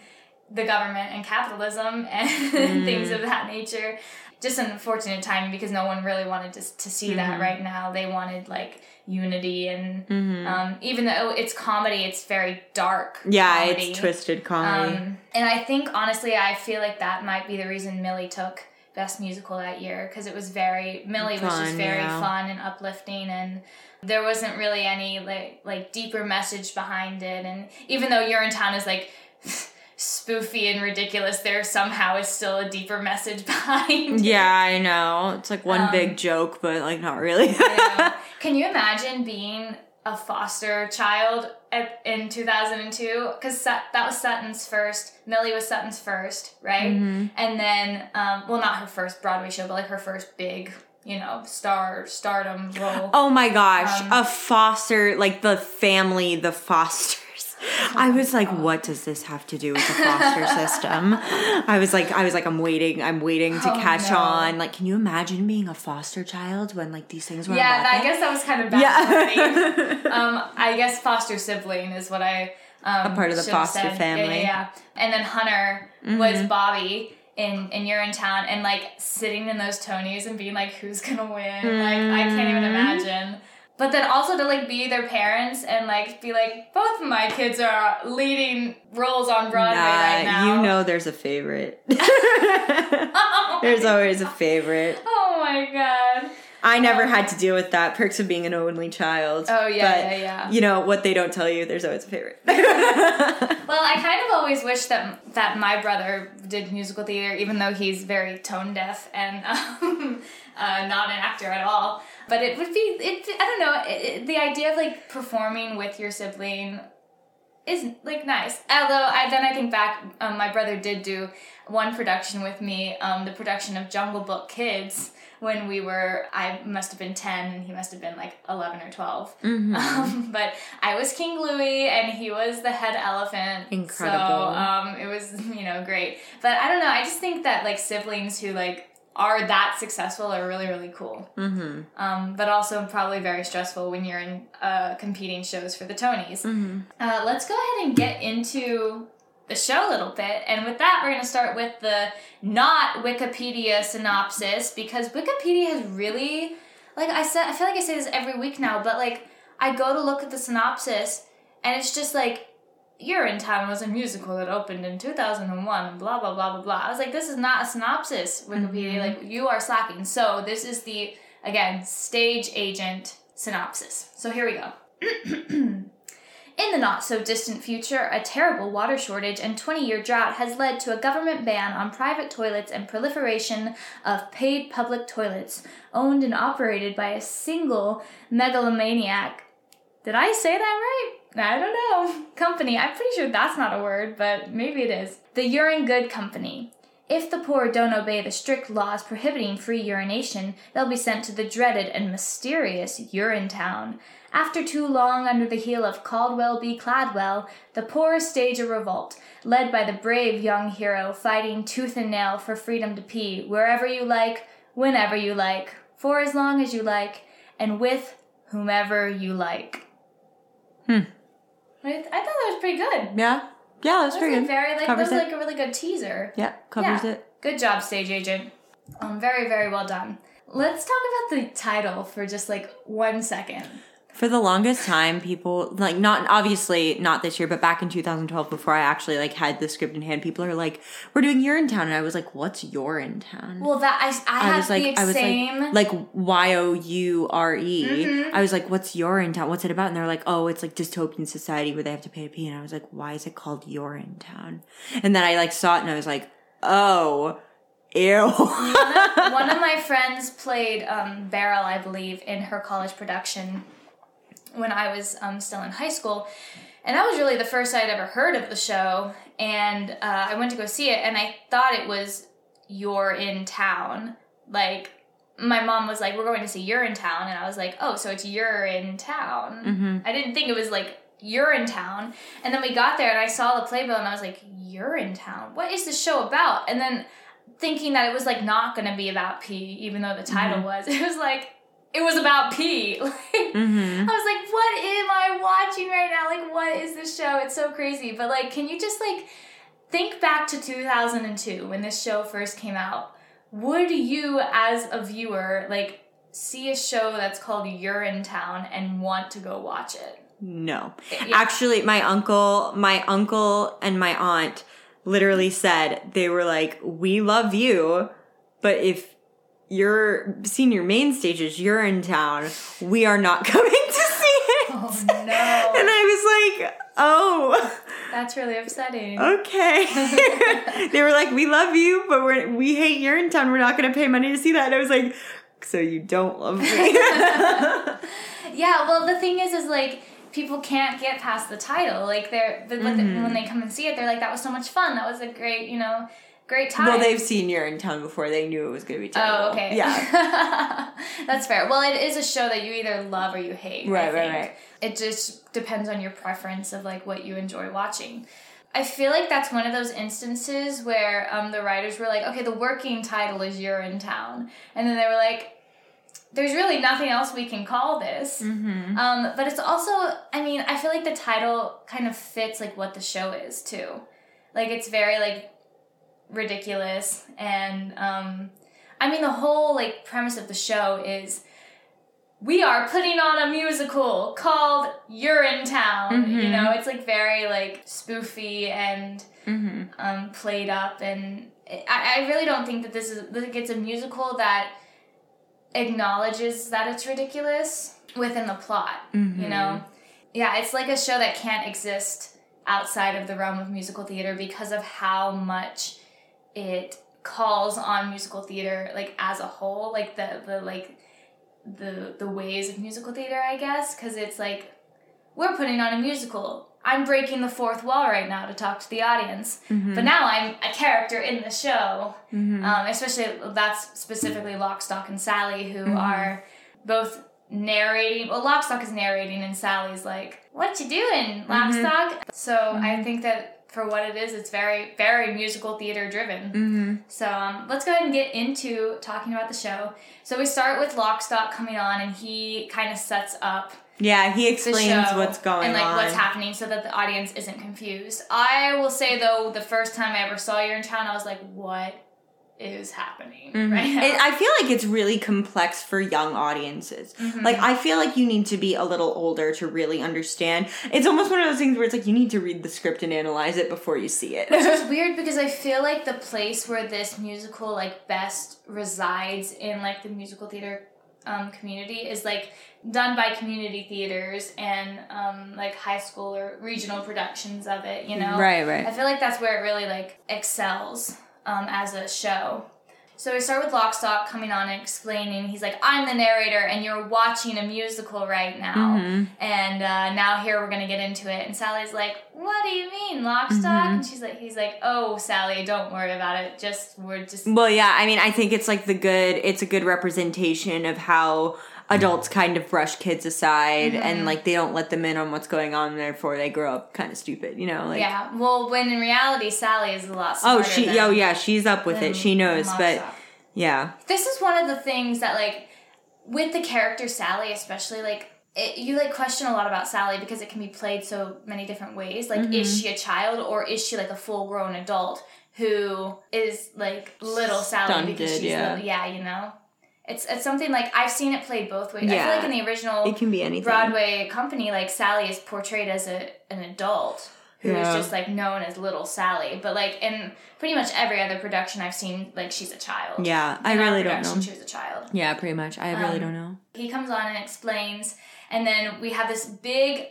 the government and capitalism and [laughs] Mm. things of that nature. Just an unfortunate timing because no one really wanted to, to see that Mhm. right now. They wanted like unity and Mhm. um, even though it's comedy, it's very dark. Yeah, comedy. it's twisted comedy. Um, and I think honestly, I feel like that might be the reason Millie took Best Musical that year because it was very Millie was just very yeah. fun and uplifting and there wasn't really any like like deeper message behind it and even though Urinetown is like [laughs] spoofy and ridiculous there somehow is still a deeper message [laughs] behind. Yeah, I know. It's like one Um, big joke, but like not really. [laughs] [laughs] Can you imagine being a foster child at, in 2002? Because that was Sutton's first, Millie was Sutton's first, right? Mhm. And then, um, well, not her first Broadway show, but like her first big, you know, star stardom role. Oh my gosh, Um, a foster, like the family, the Fosters. I was like, what does this have to do with the foster [laughs] system? I was like, I was like, I'm waiting, I'm waiting to Oh, catch no. on. Like, can you imagine being a foster child when like these things were yeah, happening? I guess that was kind of bad. yeah. [laughs] um, I guess foster sibling is what I um, A part of the foster said. Yeah, family. Yeah, yeah. And then Hunter was Bobby in in Urinetown, and like sitting in those Tonys and being like, "Who's gonna win?" Like I can't even imagine. But then also to like be their parents and like be like, both of my kids are leading roles on Broadway right now. you know there's a favorite. Oh [laughs] [laughs] there's always a favorite. [laughs] Oh my god. I never Um, had to deal with that. Perks of being an only child. Oh yeah, But, yeah, yeah. You know what they don't tell you. There's always a favorite. Well, I kind of always wish that that my brother did musical theater, even though he's very tone deaf and um, uh, not an actor at all. But it would be it. I don't know. It, the idea of like performing with your sibling is like nice. Although I then I think back, um, my brother did do one production with me, um, the production of Jungle Book Kids. When we were, I must have been 10 and he must have been like 11 or 12. Mhm. [laughs] Um, but I was King Louie and he was the head elephant. Incredible. So um, it was, [laughs] you know, great. But I don't know. I just think that like siblings who like are that successful are really, really cool. mm-hmm. Um, but also probably very stressful when you're in uh, competing shows for the Tonys. Mm-hmm. Uh, let's go ahead and get into the show a little bit. And with that, we're going to start with the not Wikipedia synopsis because Wikipedia has really, like I said, I feel like I say this every week now, but like I go to look at the synopsis and it's just like, Urinetown was a musical that opened in 2001, blah, blah, blah, blah, blah. I was like, this is not a synopsis, Wikipedia. Mhm. Like, you are slacking. So, this is the, again, stage agent synopsis. So, here we go. [clears throat] In the not so distant future, a terrible water shortage and 20 year drought has led to a government ban on private toilets and proliferation of paid public toilets, owned and operated by a single megalomaniac Did I say that right? I don't know. [laughs] Company. I'm pretty sure that's not a word, but maybe it is. The Urine Good Company. If the poor don't obey the strict laws prohibiting free urination, they'll be sent to the dreaded and mysterious Urine Town. After too long under the heel of Caldwell B. Cladwell, the poor stage a revolt, led by the brave young hero fighting tooth and nail for freedom to pee wherever you like, whenever you like, for as long as you like, and with whomever you like. Hmm. I, I thought that was pretty good. Yeah. Yeah, That was good. like very like Covers that was it. like a really good teaser. yeah, covers Yeah. it. Good job, stage agent. Um, very very well done. Let's talk about the title for just like one second. For the longest time, people like not obviously not this year, but back in 2012, before I actually like had the script in hand, people are like, "We're doing Urinetown," and I was like, "What's Urinetown?" Well, that I I, I had was like, the I was same. like, like Y O U R E. Mm-hmm. I was like, "What's Urinetown? What's it about?" And they're like, "Oh, it's like dystopian society where they have to pay to pee." And I was like, "Why is it called Urinetown?" And then I like saw it, and I was like, "Oh, ew." one of [laughs] my friends played um, Barrel, I believe, in her college production when I was um, still in high school. And that was really the first I'd ever heard of the show. And uh, I went to go see it, and I thought it was You're in Town. Like, my mom was like, We're going to see You're in Town. And I was like, Oh, so it's You're in Town. Mm-hmm. I didn't think it was like you're in town. And then we got there and I saw the playbill and I was like, you're in town. What is the show about? And then thinking that it was like not going to be about pee, even though the title was, [laughs] it was like it was about pee. [laughs] Like, Mm-hmm. I was like, what am I watching right now? Like, what is this show? It's so crazy. But like, can you just like think back to 2002 when this show first came out? Would you, as a viewer, like see a show that's called Urinetown and want to go watch it? No. Yeah. Actually, my uncle, my uncle and my aunt literally said they were like, "We love you, but if your senior main stages, Urinetown, we are not [laughs] coming to see it." Oh no, [laughs] And I was like, "Oh, that's really upsetting. okay." [laughs] they were like, "We love you, but we're we hate Urinetown. We're not going to pay money to see that." And I was like, "So you don't love me?" Yeah, well, the thing is, is like people can't get past the title. Like they're the, Mm-hmm. when they come and see it, they're like, "That was so much fun. That was a great, you know, great time." well, they've seen Urinetown before. They knew it was going to be terrible. Oh, okay. Yeah. [laughs] That's fair. Well, it is a show that you either love or you hate. Right, right, right. It just depends on your preference of like what you enjoy watching. I feel like that's one of those instances where um, the writers were like, okay, the working title is Urinetown. And then they were like, there's really nothing else we can call this. Mm-hmm. Um, but it's also, I mean, I feel like the title kind of fits like what the show is too. Like it's very like ridiculous and um, I mean the whole like premise of the show is we are putting on a musical called Urinetown. You Mhm. know, it's like very like spoofy and Mm-hmm. um, played up, and I, I really don't think that this is like it's a musical that acknowledges that it's ridiculous within the plot. Mm-hmm. You know, yeah, it's like a show that can't exist outside of the realm of musical theater because of how much it calls on musical theater like as a whole, like the the like the the ways of musical theater, I guess, because it's like we're putting on a musical. I'm breaking the fourth wall right now to talk to the audience, Mm-hmm. but now I'm a character in the show. Mhm. Um, especially that's specifically Lock, Stock, and Sally, who Mhm. are both narrating. Well, Lock, Stock is narrating, and Sally's like, "What you doing, Lock, Mhm. Stock?" So I think that for what it is, it's very, very musical theater driven. Mm-hmm. So um, let's go ahead and get into talking about the show. So we start with Lockstock coming on, and he kind of sets up Yeah, he explains what's going on. and like on. what's happening, so that the audience isn't confused. I will say though, the first time I ever saw Urinetown, I was like, "What is happening Mhm. right now?" It- I feel like it's really complex for young audiences. Mhm. Like I feel like you need to be a little older to really understand. It's almost one of those things where it's like you need to read the script and analyze it before you see it. Which is weird because I feel like the place where this musical like best resides in like the musical theater um, community is like done by community theaters and um, like high school or regional productions of it. You know, Right, right I feel like that's where it really like excels um, as a show. So we start with Lockstock coming on and explaining. He's like, "I'm the narrator, and you're watching a musical right now." Mhm. And uh, now here we're gonna get into it. And Sally's like, "What do you mean, Lockstock?" Mhm. And she's like, "He's like, oh, Sally, don't worry about it. Just we're just Well, yeah, I mean, I think it's like the good, it's a good representation of how adults kind of brush kids aside Mm-hmm. and like they don't let them in on what's going on, therefore they grow up kind of stupid, you know? Like, yeah." Well, when in reality, Sally is a lot. Oh, she, than, oh, yeah, she's up with it. She knows, but Lockstock. yeah. this is one of the things that like with the character Sally especially like it, you like question a lot about Sally because it can be played so many different ways like Mm-hmm. is she a child or is she like a full grown adult who is like little Sally because Stunted, she's yeah. little, yeah you know it's it's something like I've seen it played both ways I feel like in the original It can be anything. Broadway company like Sally is portrayed as a an adult who is Yeah. just like known as little Sally but like in pretty much every other production I've seen like she's a child Yeah, I in our really don't know. She was a child. Yeah, pretty much. I really Um, don't know. He comes on and explains, and then we have this big,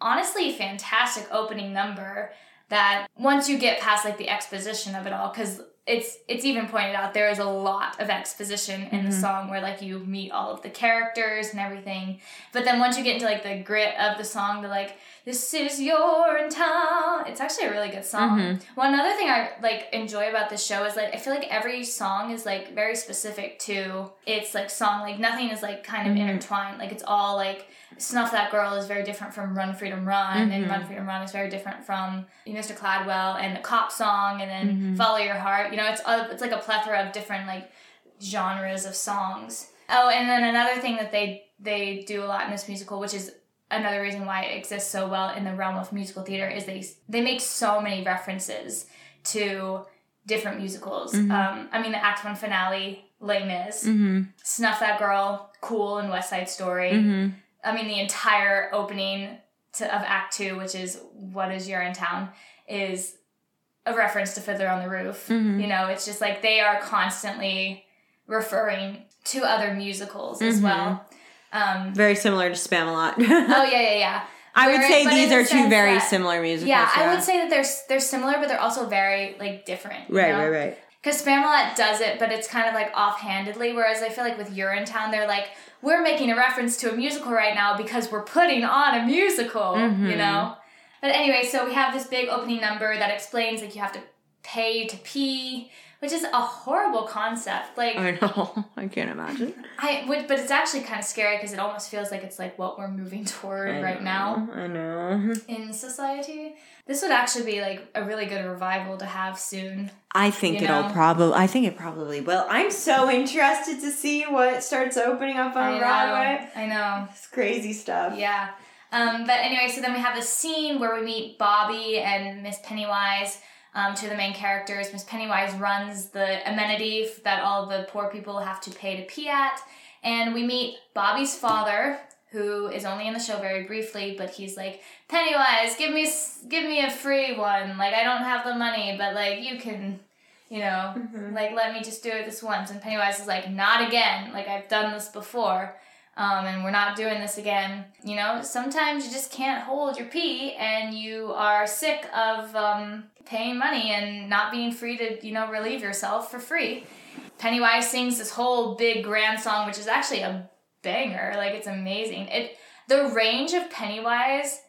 honestly fantastic opening number that once you get past like the exposition of it all, because it's it's even pointed out there is a lot of exposition in the mm-hmm. song where like you meet all of the characters and everything. But then once you get into like the grit of the song, the like this is your town. It's actually a really good song. Mm-hmm. One other thing I like enjoy about this show is like I feel like every song is like very specific to its like song. Like nothing is like kind of mm-hmm. intertwined. Like it's all like Snuff That Girl is very different from Run Freedom Run, and Run Freedom Run is very different from Mr. Cladwell and the Cop Song, and then Follow Your Heart. You know, it's uh, it's like a plethora of different like genres of songs. Oh, and then another thing that they they do a lot in this musical, which is another reason why it exists so well in the realm of musical theater, is they they make so many references to different musicals. Um, I mean, the Act One finale, Les Mis, Mm-hmm. Snuff That Girl, Cool, and West Side Story. Mm-hmm. I mean, the entire opening to, of Act Two, which is What Is Urinetown, is a reference to Fiddler on the Roof. Mhm. You know, it's just like they are constantly referring to other musicals as Mhm. well. Um, Very similar to Spamalot. [laughs] oh yeah, yeah, yeah. I would say these are two very that- similar musicals. Yeah, I would say that they're they're similar, but they're also very like different. you Right, know? right, right. Because Spamalot does it, but it's kind of like offhandedly. Whereas I feel like with Urinetown, they're like, we're making a reference to a musical right now because we're putting on a musical, you Mhm. know? But anyway, so we have this big opening number that explains like you have to pay to pee, which is a horrible concept. Like, I know. [laughs] I can't imagine. I would, but it's actually kind of scary because it almost feels like it's like what we're moving [laughs] toward I right know, now I know. [laughs] in society. This would actually be like a really good revival to have soon. I think it'll probably. I think it probably will. I'm so interested to see what starts opening up on I Broadway. know. I know. It's crazy stuff. Yeah. Um, but anyway, so then we have this scene where we meet Bobby and Miss Pennywise, um, of the main characters. Miss Pennywise runs the amenity that all the poor people have to pay to pee at. And we meet Bobby's father, who is only in the show very briefly, but he's like, Pennywise, give me give me a free one. Like I don't have the money, but like you can, you know, like let me just do it this once. And Pennywise is like, not again. Like I've done this before um, and we're not doing this again. You know, sometimes you just can't hold your pee, and you are sick of um, paying money and not being free to, you know, relieve yourself for free. Pennywise sings this whole big grand song, which is actually a banger. Like it's amazing. It the range of Pennywise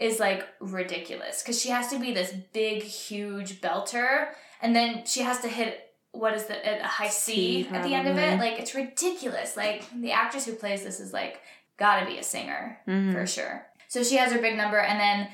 is like ridiculous because she has to be this big, huge belter, and then she has to hit what is the a high C, C, at the end of it. Like it's ridiculous. Like the actress who plays this is like gotta be a singer Mhm. for sure. So she has her big number, and then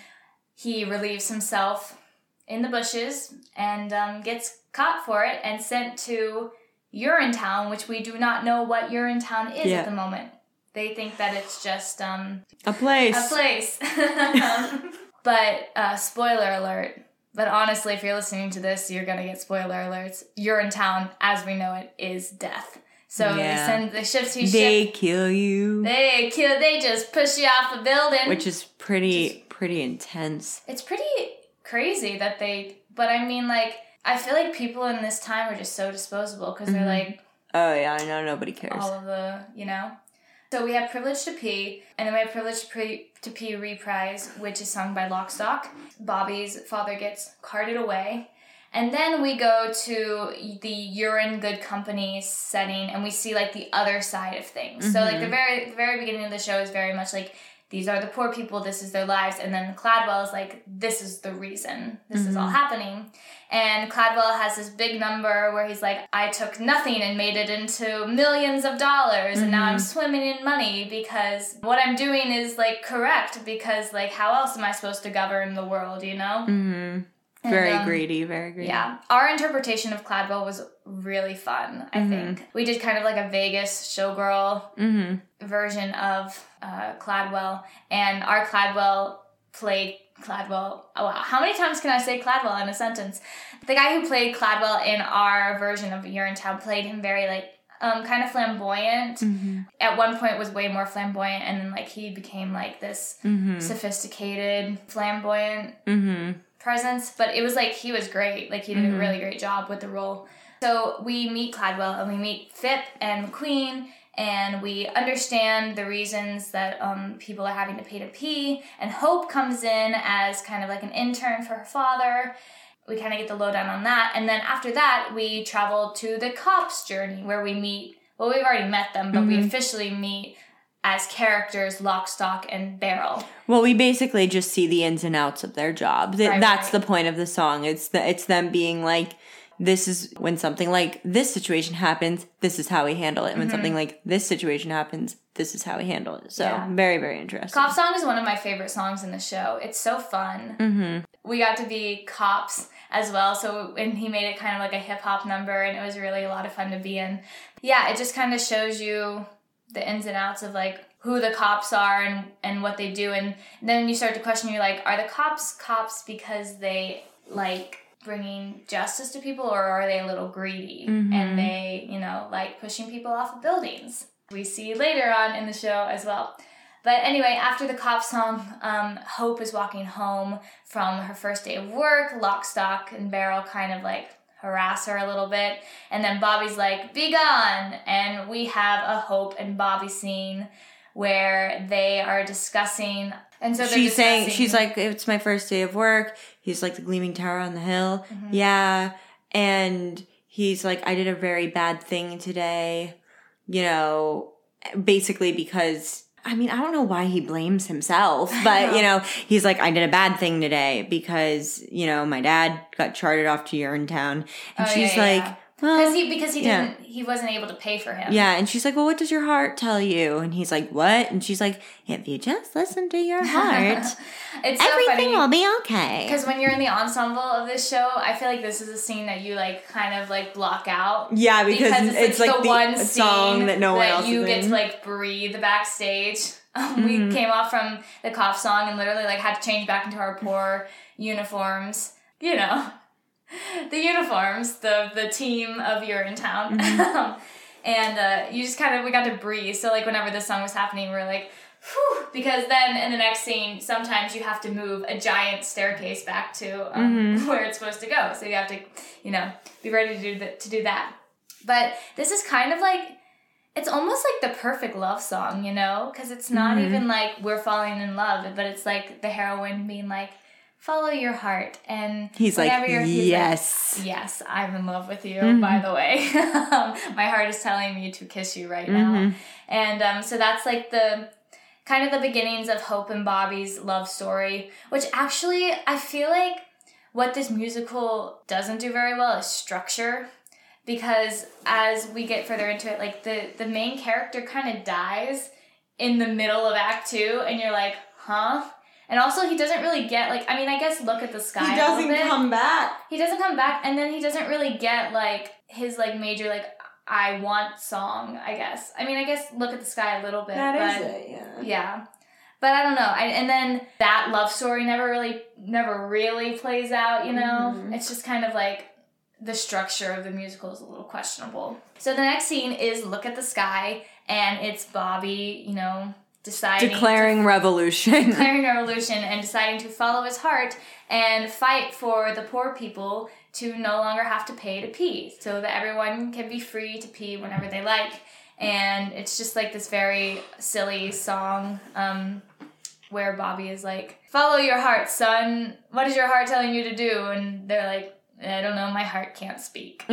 he relieves himself in the bushes and um, gets caught for it and sent to Urinetown, which we do not know what Urinetown is Yeah. at the moment. They think that it's just um, A place. a place. [laughs] but uh, spoiler alert. But honestly, if you're listening to this, you're gonna get spoiler alerts. Urinetown, as we know it, is death. So Yeah. they send the ships to They ship. kill you, They kill. They just push you off a building. which is pretty pretty intense. it's pretty crazy that they but i mean like i feel like people in this time are just so disposable because they're Mhm. like Oh yeah, I know nobody cares. all of the you know so we have privilege to pee and then we have privilege to pee, to pee reprise which is sung by lockstock bobby's father gets carted away And then we go to the urine good company setting and we see like the other side of things. So like the mm-hmm. very the very beginning of the show is very much like these are the poor people, this is their lives, and then Cladwell is like, this is the reason this is all mm-hmm. happening. And Cladwell has this big number where he's like, I took nothing and made it into millions of dollars, and now I'm swimming in money because what I'm doing is like correct because like how else am I supposed to govern the world, you know? Mm-hmm. Very um, greedy, very greedy. Yeah, our interpretation of Cladwell was really fun. I think we did kind of like a Vegas showgirl Mm-hmm. version of uh, Cladwell, and our Cladwell played Cladwell. Oh wow, how many times can I say Cladwell in a sentence? The guy who played Cladwell in our version of Urinetown played him very like um, kind of flamboyant. Mm-hmm. At one point, was way more flamboyant, and then like he became like this Mm-hmm. sophisticated, flamboyant Mm-hmm. presence, but it was like he was great. Like he did a really great job with the role. So we meet Cladwell and we meet Fipp and McQueen and we understand the reasons that um, people are having to pay to pee. And Hope comes in as kind of like an intern for her father. We kind of get the lowdown on that. And then after that, we travel to the cops' journey where we meet, well, we've already met them, but we officially meet as characters Lock, Stock, and Barrel. Well, we basically just see the ins and outs of their job. Right, That's right. the point of the song. It's the it's them being like, this is when something like this situation happens. This is how we handle it. When something like this situation happens, this is how we handle it. So Mm-hmm. Yeah. very very interesting. Cop Song is one of my favorite songs in the show. It's so fun. mm-hmm. We got to be cops as well, so and he made it kind of like a hip hop number, and it was really a lot of fun to be in. Yeah, it just kind of shows you the ins and outs of like who the cops are and and what they do, and then you start to question. You're like, are the cops cops because they like bringing justice to people, or are they a little greedy and they you know like pushing people off of buildings? We see later on in the show as well. But anyway, after the cop song, um, Hope is walking home from her first day of work. Lock, Stock, and Barrel kind of like harass her a little bit. And then Bobby's like, be gone. And we have a Hope and Bobby scene where they are discussing. And so she's saying she's like it's my first day of work. He's like the gleaming tower on the hill. Mm-hmm. yeah. And he's like i did a very bad thing today you know basically because i mean i don't know why he blames himself [laughs] but you know he's like i did a bad thing today because you know my dad got chartered off to urinetown and Oh, she's yeah, like yeah. Because he because he yeah. didn't he wasn't able to pay for him. yeah, and she's like, "Well, what does your heart tell you?" And he's like, "What?" And she's like, "If you just listen to your heart, [laughs] it's so everything will be okay." Because when you're in the ensemble of this show, I feel like this is a scene that you like kind of like block out. Yeah, because, it's, like, the, one song scene that no one that else you get in. to like breathe backstage. Um, [laughs] We Mm-hmm. came off from the cough song and literally like had to change back into our poor uniforms. You know, [laughs] the uniforms, the the team of Urinetown. Mm-hmm. [laughs] and uh, you just kind of we got to breathe. So like whenever this song was happening, we were like. Whew, because then in the next scene, sometimes you have to move a giant staircase back to um, Mm-hmm. [laughs] where it's supposed to go. So you have to, you know, be ready to do that. To do that. But this is kind of like it's almost like the perfect love song, you know, because it's not Mm-hmm. even like we're falling in love, but it's like the heroine being like, "Follow your heart," and he's like, he's like, "Yes." Yes, I'm in love with you, Mm-hmm. by the way. [laughs] um, my heart is telling me to kiss you right now. Mm-hmm. And um, so that's like the kind of the beginnings of Hope and Bobby's love story, which actually I feel like what this musical doesn't do very well is structure. Because as we get further into it, like the, the main character kind of dies in the middle of Act Two, and you're like, huh? And also, he doesn't really get like. I mean, I guess look at the sky. He doesn't little bit come back. he doesn't come back and then he doesn't really get like his like major like i want song i guess i mean i guess look at the sky a little bit but it. Yeah. yeah but i don't know I, and then that love story never really never really plays out you know Mhm. it's just kind of like the structure of the musical is a little questionable so the next scene is look at the sky and it's bobby you know deciding to Declaring revolution. [laughs] declaring revolution and deciding to follow his heart and fight for the poor people to no longer have to pay to pee so that everyone can be free to pee whenever they like. And it's just like this very silly song um, where bobby is like follow your heart son. What is your heart telling you to do? And they're like I don't know, my heart can't speak. [laughs] [laughs]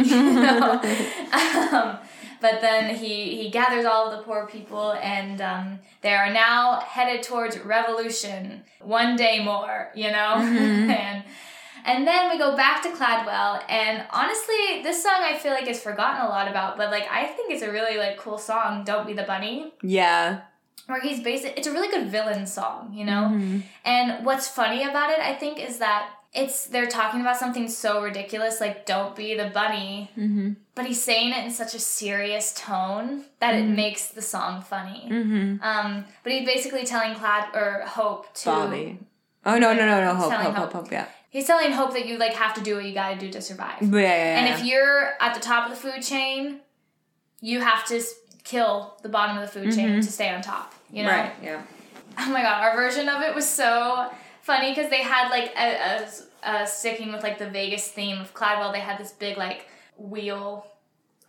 Um, but then he, he gathers all of the poor people, and um, they are now headed towards revolution. One day more, you know? [laughs] and and then we go back to Cladwell, and honestly, this song I feel like is forgotten a lot about, but like I think it's a really like cool song. Don't be the bunny, Yeah. where he's basic. It's a really good villain song, you know. And what's funny about it, I think, is that it's they're talking about something so ridiculous, like don't be the bunny, Mm-hmm. But he's saying it in such a serious tone that it makes the song funny. Mm-hmm. Um, but he's basically telling Clad or Hope to Bobby. Oh no no no no hope hope Hope. hope hope yeah. He's telling Hope that you like have to do what you got to do to survive. Yeah, yeah, yeah. And if you're at the top of the food chain, you have to kill the bottom of the food chain to stay on top. You know. right yeah. Oh my god, our version of it was so funny because they had like a, a, a sticking with like the Vegas theme of Cladwell. They had this big like wheel.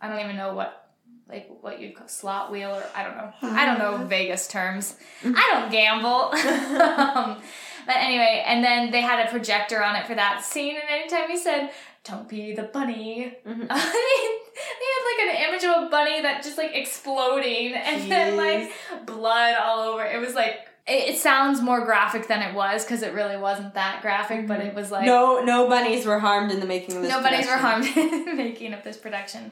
I don't even know what like what you'd call slot wheel or I don't know. Uh-huh. I don't know Vegas terms. Mm-hmm. I don't gamble. [laughs] um, but anyway, and then they had a projector on it for that scene, and anytime he said, "Don't be the bunny," mm-hmm. [laughs] I mean, they had like an image of a bunny that just like exploding, and then like blood all over. It was like it, it sounds more graphic than it was because it really wasn't that graphic, but mm-hmm. it was like no no bunnies were harmed in the making of this. no bunnies were production. harmed [laughs] in the making of this production.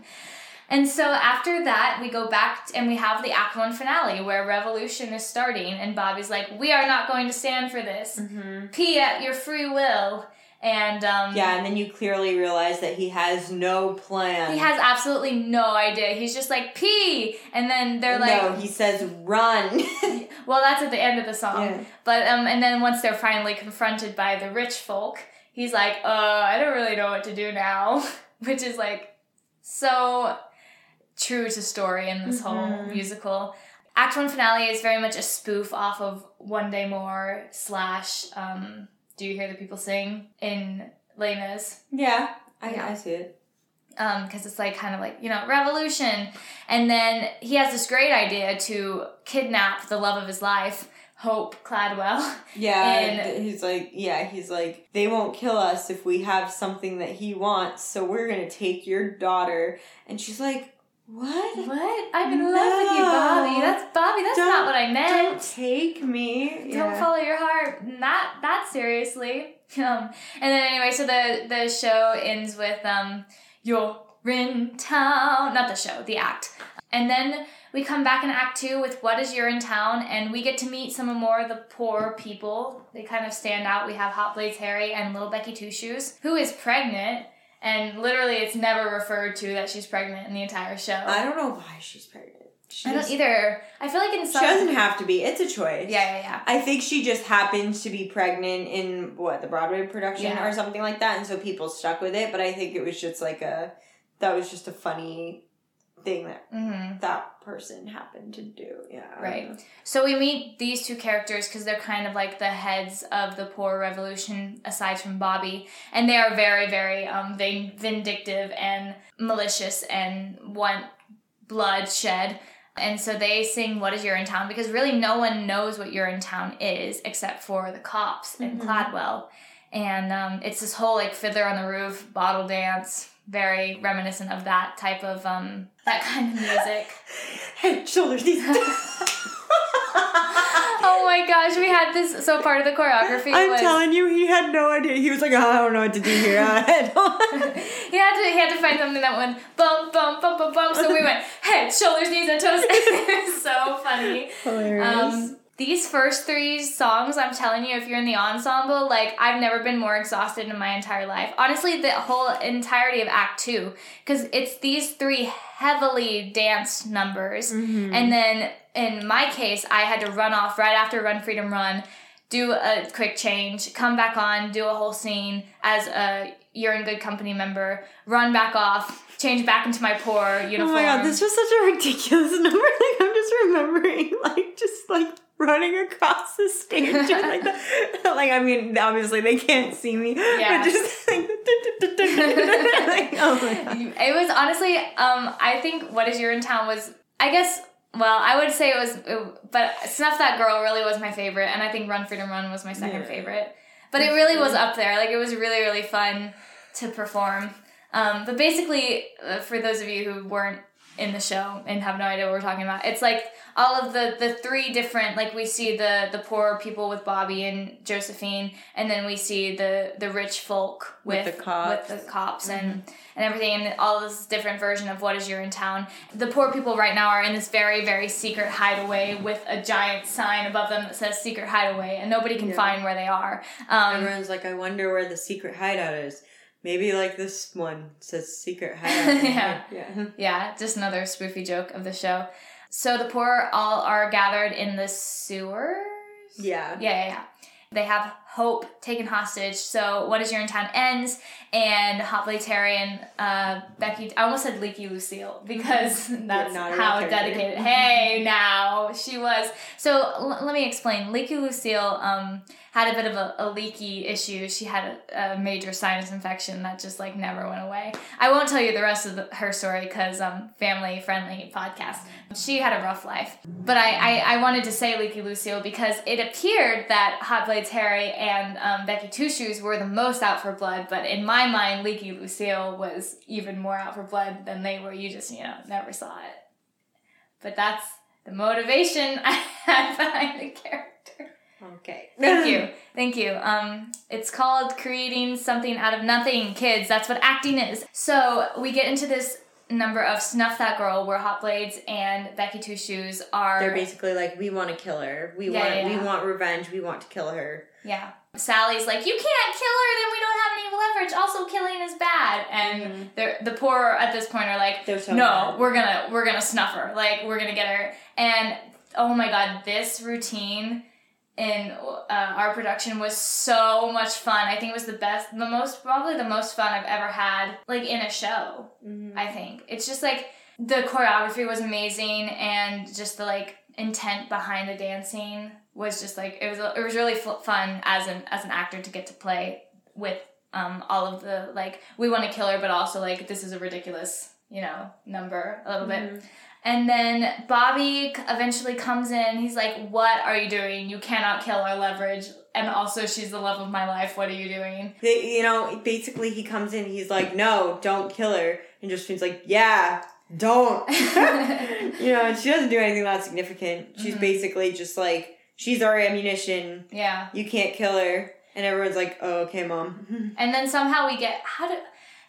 And so after that, we go back and we have the Act One finale where revolution is starting, and Bobby's like, "We are not going to stand for this. Mm-hmm. Pee at your free will." And um, Yeah, and then you clearly realize that he has no plan. he has absolutely no idea. He's just like pee, and then they're like, no, he says run. [laughs] Well, that's at the end of the song. Yeah. But um, and then once they're finally confronted by the rich folk, he's like, "Uh, I don't really know what to do now," [laughs] which is like so true to story in this whole Mhm. musical. Act One finale is very much a spoof off of One Day More slash um, Do You Hear the People Sing in Les Mis yeah, I, Yeah. I see it. um because it's like kind of like you know revolution and then he has this great idea to kidnap the love of his life hope cladwell [laughs] Yeah, he's like, yeah, he's like, they won't kill us if we have something that he wants, so we're gonna take your daughter. And she's like, what? what? I'm in love with you bobby. That's bobby that's not Don't- what i meant. Don't take me. don't Yeah. follow your heart. Not that seriously. [laughs] Um and then anyway so the the show ends with um you're in town. Not the show the act. And then we come back in act two with what is Urinetown? And we get to meet some of more of the poor people. They kind of stand out. We have hot blades harry and little becky two shoes who is pregnant and literally it's never referred to that she's pregnant in the entire show I don't know why she's pregnant. She I don't either i feel like in some She doesn't have to be. It's a choice. yeah yeah yeah I think she just happened to be pregnant in what the Broadway production Yeah. or something like that, and so people stuck with it. But I think it was just like a that was just a funny thing that mm-hmm. that person happened to do. Yeah, Right. So we meet these two characters because they're kind of like the heads of the poor revolution, aside from Bobby, and they are very, very um, vin- vindictive and malicious and want bloodshed. And so they sing "What is Urinetown" because really no one knows what Urinetown is except for the cops in Mhm. Cladwell, and um, it's this whole like Fiddler on the Roof bottle dance, very reminiscent of that type of um, that kind of music. [laughs] Head, shoulders, knees. And toes [laughs] Oh my gosh, we had this. So part of the choreography I'm was telling you, he had no idea. He was like, "Oh, I don't know what to do here. I don't- [laughs] he had to he had to find something that went bump bump bump bump bump. So we went head, shoulders, knees, and toes. it was so funny. Hilarious. Um, these first three songs, I'm telling you, if you're in the ensemble, like I've never been more exhausted in my entire life. Honestly, the whole entirety of Act Two, because it's these three heavily danced numbers, Mhm. and then in my case, I had to run off right after Run Freedom Run, do a quick change, come back on, do a whole scene as a Urine Good Company member, run back off, change back into my poor Oh uniform. my god, this was such a ridiculous [laughs] number. Like I'm just remembering, [laughs] like just like running across the stage like that. [laughs] Like I mean, obviously they can't see me, Yeah. but just like, [laughs] like oh. [laughs] It was honestly, um, I think What Is Urinetown was, I guess, well, I would say it was, it, but Snuff That Girl really was my favorite, and I think Run Freedom Run was my second Yeah. favorite. But it really was up there. Like, it was really, really fun to perform. Um, but basically, uh, for those of you who weren't in the show and have no idea what we're talking about, it's like all of the the three different like we see the the poor people with Bobby and Josephine, and then we see the the rich folk with, With the cops. with the cops and and everything, and all this different version of what is Urinetown. The poor people right now are in this very very secret hideaway with a giant sign above them that says secret hideaway, and nobody can Yeah. find where they are. Um, Everyone's like, I wonder where the secret hideout is. Maybe like this one says secret [laughs] hideout. Yeah. yeah. [laughs] Yeah, just another spoofy joke of the show. So the poor all are gathered in the sewers. Yeah. Yeah, yeah, yeah. They have Hope taken hostage. So What Is Urinetown ends, and Hot Blade Terry and uh, Becky. I almost said Leaky Lucille because [laughs] that's not how dedicated. Hey, now she was. So l- let me explain. Leaky Lucille um, had a bit of a, a leaky issue. She had a, a major sinus infection that just like never went away. I won't tell you the rest of the, her story because um, family friendly podcast. She had a rough life. But I, I, I wanted to say Leaky Lucille because it appeared that Hot Blades Harry and um, Becky Two Shoes were the most out for blood, but in my mind, Leaky Lucille was even more out for blood than they were. You just, you know, never saw it. But that's the motivation [laughs] I had behind the character. Okay. [laughs] Thank you. Thank you. Um, it's called creating something out of nothing, kids. That's what acting is. So we get into this number of Snuff That Girl where Hot Blades and Becky Two Shoes are They're basically like, we want to kill her. We Yeah, want yeah, we want revenge. We want to kill her. Yeah. Sally's like, you can't kill her, then we don't have any leverage. Also, killing is bad. And they're the poor at this point are like, so no, mad. we're gonna we're gonna snuff her. Like we're gonna get her. And oh my god, this routine in uh, our production was so much fun. I think it was the best, the most probably the most fun I've ever had like in a show. I think it's just like the choreography was amazing and just the like intent behind the dancing was just like it was it was really fu- fun as an as an actor to get to play with um all of the like we want to kill her but also like this is a ridiculous you know number a little bit and then Bobby eventually comes in. He's like, "What are you doing? You cannot kill our leverage." And also, she's the love of my life. What are you doing? They, you know, basically he comes in, he's like, no, don't kill her. And Josephine's like, yeah, don't. [laughs] you know, and she doesn't do anything that significant. She's Mhm. basically just like, she's our ammunition. yeah. You can't kill her. And everyone's like, oh, okay, mom. [laughs] And then somehow we get how do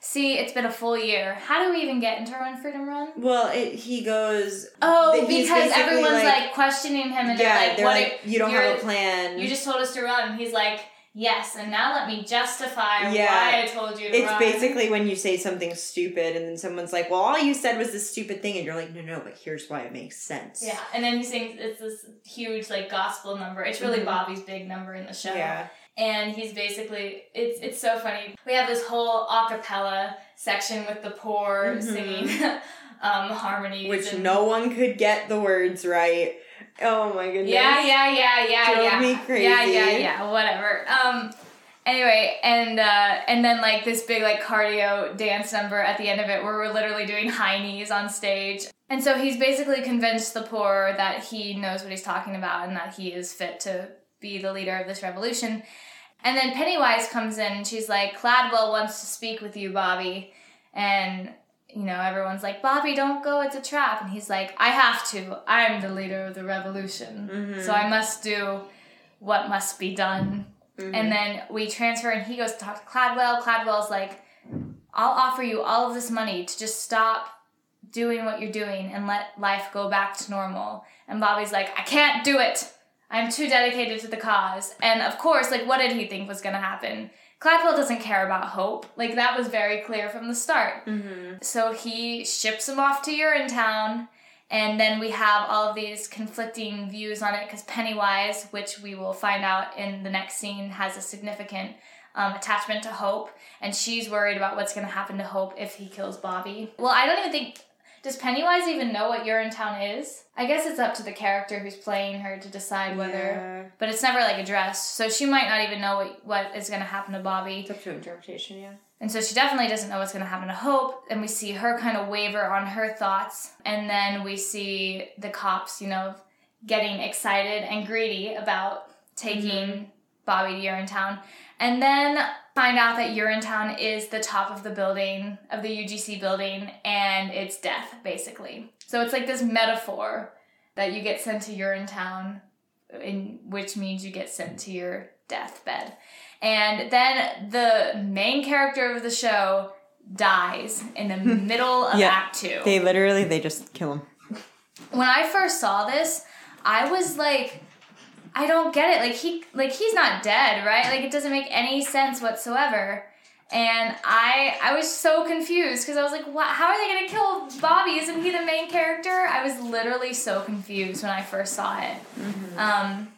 see? It's been a full year. How do we even get into Run Freedom Run? well, it, he goes, Oh, because everyone's like, like- questioning him, and yeah, they're like, they're "What? like, you don't have a plan. You just told us to run." And he's like, "Yes, and now let me justify Yeah. why I told you to it's run." basically when you say something stupid and then someone's like, well, all you said was this stupid thing. And you're like, no, no, but here's why it makes sense. Yeah, and then he sings. It's this huge like gospel number. It's really Mhm. Bobby's big number in the show. Yeah. and he's basically it's it's so funny. We have this whole a cappella section with the poor Mhm. singing [laughs] um harmonies Which and- no one could get the words right. Oh my goodness. Yeah, yeah, yeah, yeah, Drove yeah. me Yeah, yeah, yeah, whatever. Um anyway, and uh and then like this big like cardio dance number at the end of it where we're literally doing high knees on stage. And so he's basically convinced the poor that he knows what he's talking about and that he is fit to be the leader of this revolution. And then Pennywise comes in and she's like, Cladwell wants to speak with you, Bobby. And, you know, everyone's like, Bobby, don't go, it's a trap. And he's like, I have to. I'm the leader of the revolution. Mhm. So I must do what must be done. Mhm. And then we transfer and he goes to talk to Cladwell. Cladwell's like, I'll offer you all of this money to just stop doing what you're doing and let life go back to normal. And Bobby's like, I can't do it. I'm too dedicated to the cause. And of course, like, what did he think was gonna happen? Cladwell doesn't care about hope. Like, that was very clear from the start. Mhm. So he ships him off to Urinetown, and then we have all of these conflicting views on it because Pennywise, which we will find out in the next scene, has a significant um, attachment to Hope, and she's worried about what's going to happen to Hope if he kills Bobby. Well, I don't even think. Does Pennywise even know what Urinetown is? I guess it's up to the character who's playing her to decide whether. Yeah. But it's never like addressed, so she might not even know what, what is going to happen to Bobby. It's up to interpretation, yeah. And so she definitely doesn't know what's going to happen to Hope. And we see her kind of waver on her thoughts. And then we see the cops, you know, getting excited and greedy about taking mm-hmm. Bobby to Urinetown. And then find out that Urinetown is the top of the building, of the UGC building, and it's death, basically. So it's like this metaphor that you get sent to Urinetown, in which means you get sent to your deathbed. And then the main character of the show dies in the hmm. middle of Yeah. Act Two. They literally they just kill him. when I first saw this, I was like, I don't get it. Like he, like he's not dead, right? Like it doesn't make any sense whatsoever. And I, I was so confused because I was like, what? How are they gonna kill Bobby? Isn't he the main character? I was literally so confused when I first saw it. Um,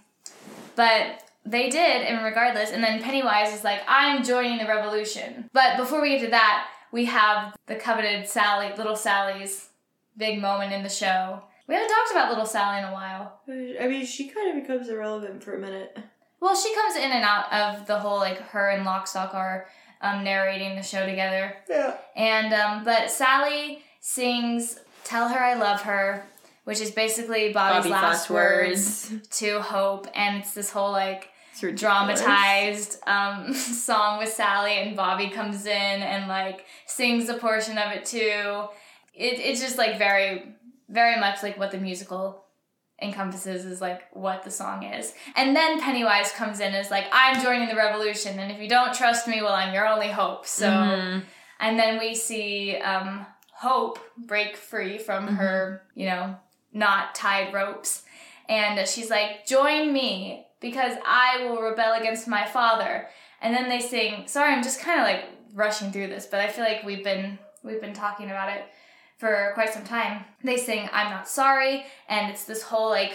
but they did, and regardless. And then Pennywise is like, I'm joining the revolution. But before we get to that, we have the coveted Sally, little Sally's big moment in the show. We haven't talked about little Sally in a while. I mean, she kind of becomes irrelevant for a minute. Well, she comes in and out of the whole like her and Lockstock are um, narrating the show together. Yeah. And um, but Sally sings "Tell Her I Love Her," which is basically Bobby's, last, words, to Hope, and it's this whole like dramatized um, [laughs] song with Sally, and Bobby comes in and like sings a portion of it too. It, it's just like very, very much like what the musical encompasses is like what the song is. And then Pennywise comes in is like, I'm joining the revolution, and if you don't trust me, well, I'm your only hope. So, Mhm. and then we see um, Hope break free from her, you know, not tied ropes. And she's like, Join me because I will rebel against my father. And then they sing, sorry, I'm just kind of like rushing through this, but I feel like we've been we've been talking about it for quite some time. They sing I'm not sorry and it's this whole like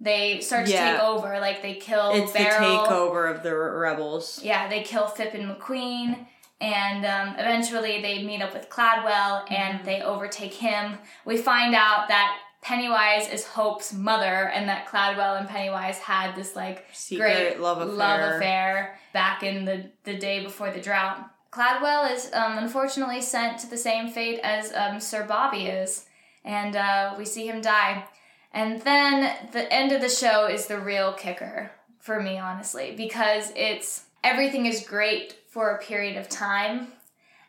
they start to Yeah. take over, like they kill It's Beryl. the takeover of the rebels. Yeah, they kill Fipp and McQueen, and um, eventually they meet up with Cladwell and they overtake him. We find out that Pennywise is Hope's mother, and that Cladwell and Pennywise had this like Secret great love affair. love affair back in the, the day before the drought. Cladwell is um, unfortunately sent to the same fate as um, Sir Bobby is, and uh, we see him die. And then the end of the show is the real kicker for me, honestly, because it's everything is great for a period of time,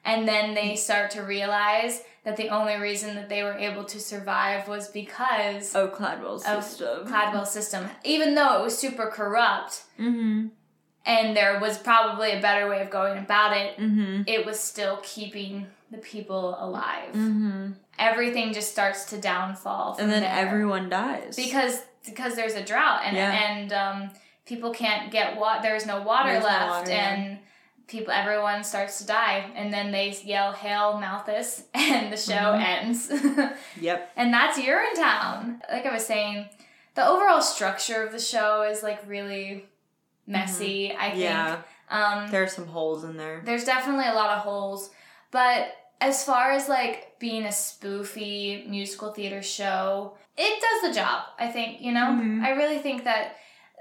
and then they start to realize that the only reason that they were able to survive was because Oh, Cladwell's of system. Cladwell's system, even though it was super corrupt mm-hmm. And there was probably a better way of going about it, Mm-hmm. it was still keeping the people alive. Mm-hmm. Everything just starts to downfall And then there. everyone dies. because because there's a drought and Yeah. and um, people can't get what there's no water There's no left water, yeah. and people everyone starts to die and then they yell hail Malthus [laughs] and the show Mhm. ends [laughs] Yep. and that's Urinetown. Like I was saying, the overall structure of the show is like really messy. I think Yeah. um, There are some holes in there. there's definitely a lot of holes, but as far as like being a spoofy musical theater show, it does the job. I think you know. Mhm. I really think that.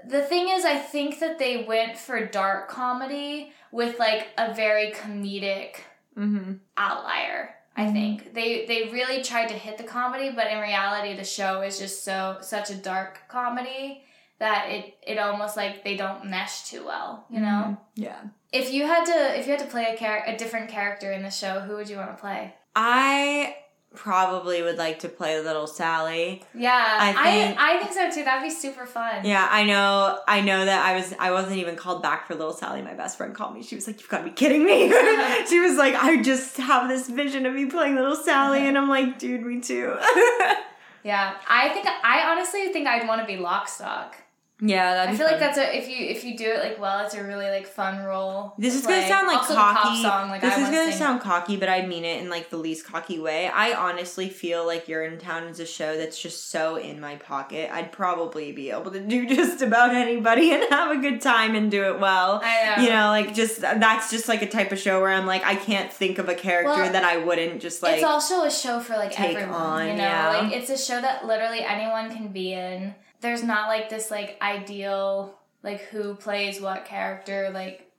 The thing is, I think that they went for dark comedy with like a very comedic Mm-hmm. outlier. I Mhm. think they they really tried to hit the comedy, but in reality, the show is just so such a dark comedy that it it almost like they don't mesh too well. You know, mm-hmm. Yeah. if you had to if you had to play a char- a different character in the show, who would you want to play? I probably would like to play Little Sally. Yeah, I I think- I, think so too. That'd be super fun. Yeah, I know. I know that I was. I wasn't even called back for Little Sally. My best friend called me. She was like, "You've got to be kidding me." [laughs] she was like, "I just have this vision of you playing Little Sally," and I'm like, "Dude, me too." [laughs] yeah. I think I honestly think I'd want to be Lockstock. Yeah, I feel like that's a if you if you do it like well, it's a really like fun role. This is gonna sound like also cocky. Pop song, like this I is gonna sing. sound cocky, but I mean it in like the least cocky way. I honestly feel like Urinetown is a show that's just so in my pocket. I'd probably be able to do [laughs] just about anybody and have a good time and do it well. I know. You know, like just that's just like a type of show where I'm like, I can't think of a character Well, that I wouldn't just like. it's also a show for like everyone, on, you know. yeah. Like it's a show that literally anyone can be in. There's not like this like ideal like who plays what character like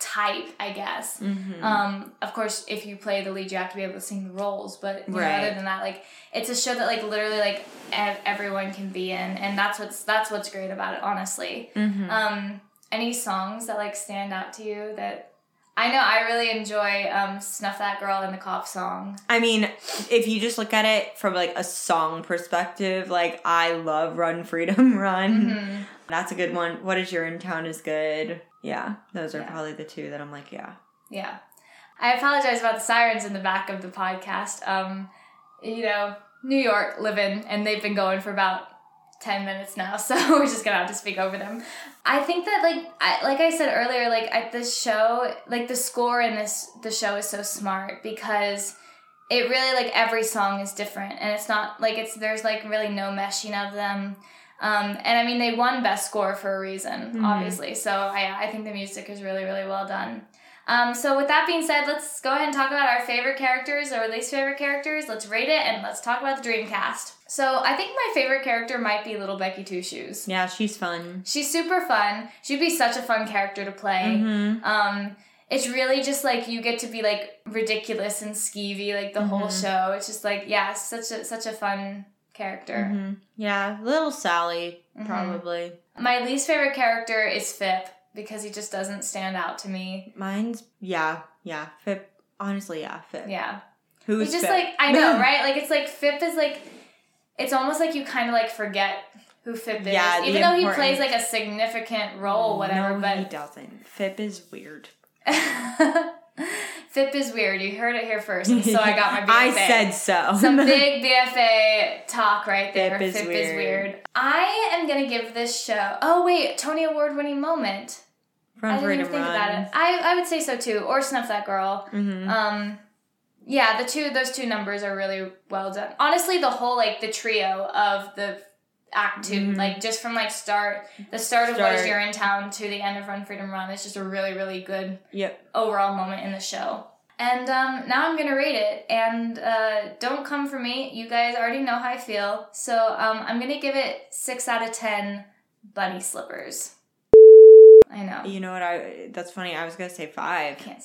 type, I guess. Mhm. Um, of course, if you play the lead, you have to be able to sing the roles. But you know, other than that, like it's a show that like literally like ev- everyone can be in, and that's what's that's what's great about it, honestly. Mhm. Um, any songs that like stand out to you that I know I really enjoy um, Snuff That Girl in the Cop song. I mean, if you just look at it from like a song perspective, like I love Run Freedom [laughs] Run. Mhm. That's a good one. What is Urinetown is good. Yeah, those are Yeah. probably the two that I'm like, yeah. Yeah. I apologize about the sirens in the back of the podcast. Um, you know, New York living, and they've been going for about 10 minutes now, [laughs] so we're just gonna have to speak over them. I think that, like, I, like I said earlier, like, at this show, like, the score in this, the show is so smart because it really, like, every song is different, and it's not, like, it's, there's, like, really no meshing of them. Um, and I mean, they won Best Score for a reason, Mhm. obviously. So I, I think the music is really, really well done. Um, so with that being said, let's go ahead and talk about our favorite characters or least favorite characters. Let's rate it and let's talk about the Dreamcast. So I think my favorite character might be Little Becky Two Shoes. Yeah, she's fun. She's super fun. She'd be such a fun character to play. Mm-hmm. Um, it's really just like you get to be like ridiculous and skeevy like the whole Mhm. show. It's just like yeah, such a such a fun character. hmm Yeah, little Sally, Mhm. probably. My least favorite character is Fipp because he just doesn't stand out to me. Mine's, yeah, yeah. Fipp, honestly, yeah, Fipp. Yeah. Who's He's just Fipp? like I know, [laughs] right? Like it's like Fipp is like it's almost like you kind of like forget who Fipp is, Yeah, even though he plays like a significant role, whatever. No, he doesn't. Fipp is weird. [laughs] Fipp is weird. You heard it here first, so I got my BFA. [laughs] I said so. Some [laughs] big BFA talk right there. Fipp is Fipp weird. is weird. I am gonna give this show. Oh wait, Tony Award winning moment. I didn't even think run. about it. I I would say so too, or Snuff That Girl. Mm-hmm. Um, yeah, the two those two numbers are really well done. Honestly, the whole like the trio of the act 2 Mhm. like just from like start the start of What Is Start. Urinetown to the end of Run Freedom Run, it's just a really really good Yep. overall moment in the show. And um, now I'm gonna rate it. And uh, don't come for me. You guys already know how I feel. So um, I'm gonna give it six out of ten bunny slippers. I know. You know what? I that's funny. I was gonna say five. Can't.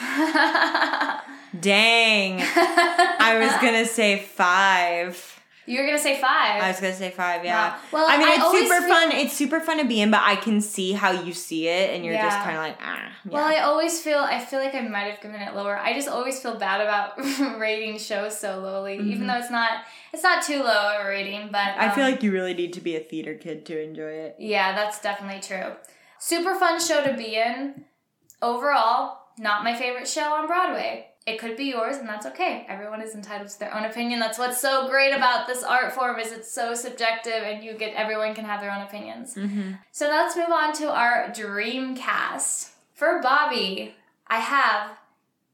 [laughs] Dang. I was [laughs] gonna say five. You were gonna say five. I was gonna say five. Yeah. Wow. Well, I mean, it's super feel- fun. It's super fun to be in, but I can see how you see it, and you're just kind of like, ah. Yeah. Well, I always feel I feel like I might have given it lower. I just always feel bad about [laughs] rating shows so lowly, even Mhm. though it's not it's not too low of a rating. But I feel um, like you really need to be a theater kid to enjoy it. yeah, that's definitely true. Super fun show to be in. Overall, not my favorite show on Broadway. It could be yours, and that's okay. Everyone is entitled to their own opinion. That's what's so great about this art form is it's so subjective, and you get everyone can have their own opinions. Mm-hmm. So let's move on to our dream cast. For Bobby, I have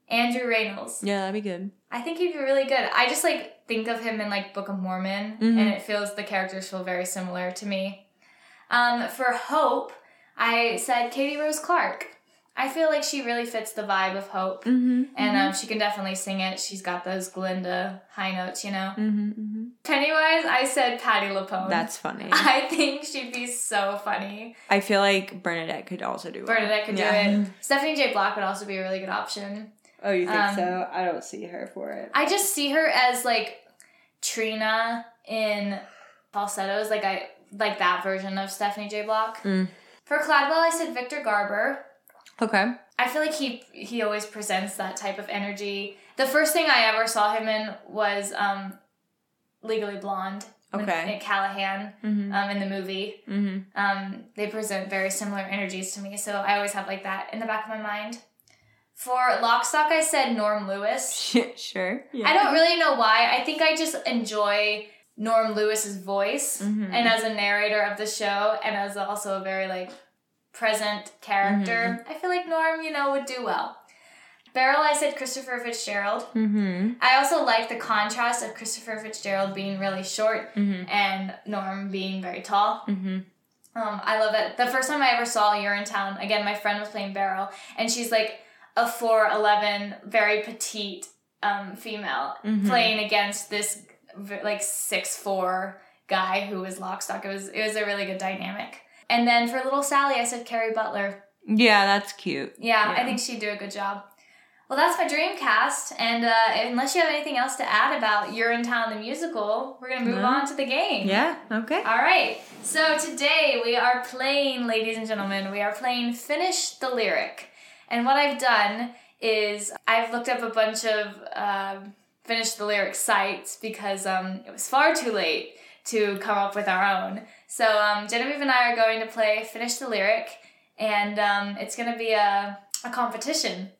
Andrew Rannells. Yeah, that'd be good. I think he'd be really good. I just like think of him in like Book of Mormon, Mhm. and it feels the characters feel very similar to me. Um, for Hope, I said Katie Rose Clarke. I feel like she really fits the vibe of Hope, Mm-hmm. and um, she can definitely sing it. She's got those Glinda high notes, you know. mm-hmm, mm-hmm. Pennywise, I said Patti LuPone. That's funny. [laughs] I think she'd be so funny. I feel like Bernadette could also do it. Bernadette could Yeah. do it. [laughs] Stephanie J. Block would also be a really good option. Oh, you think Um, so? I don't see her for it. I just see her as like Trina in falsettos, like I like that version of Stephanie J. Block. Mm. For Cladwell, I said Victor Garber. Okay. I feel like he he always presents that type of energy. The first thing I ever saw him in was um, Legally Blonde. Okay. Callahan Mm-hmm. um, in the movie. Mm-hmm. Um, they present very similar energies to me, so I always have like that in the back of my mind. For Lockstock, I said Norm Lewis. [laughs] sure. Yeah. I don't really know why. I think I just enjoy Norm Lewis's voice Mhm. and as a narrator of the show and as also a very like present character. I feel like Norm, you know, would do well. Barrel, I said Christopher Fitzgerald. Mm-hmm. I also like the contrast of Christopher Fitzgerald being really short Mm-hmm. and Norm being very tall. Mm-hmm. Um, I love it. The first time I ever saw Urinetown, again, my friend was playing Barrel, and she's like a 4'11, very petite um, female Mhm. playing against this like 6'4 guy who was lock stock. It was, it was a really good dynamic. And then for Little Sally, I said Kerry Butler. Yeah, that's cute. Yeah, I think she'd do a good job. Well, that's my dream cast, and uh, unless you have anything else to add about Urinetown the musical, we're gonna move No. on to the game. Yeah. Okay. All right. So today we are playing, ladies and gentlemen, we are playing Finish the Lyric. And what I've done is I've looked up a bunch of um, Finish the Lyric sites because um, it was far too late to come up with our own. So um, Genevieve and I are going to play Finish the Lyric, and um, it's going to be a, a competition.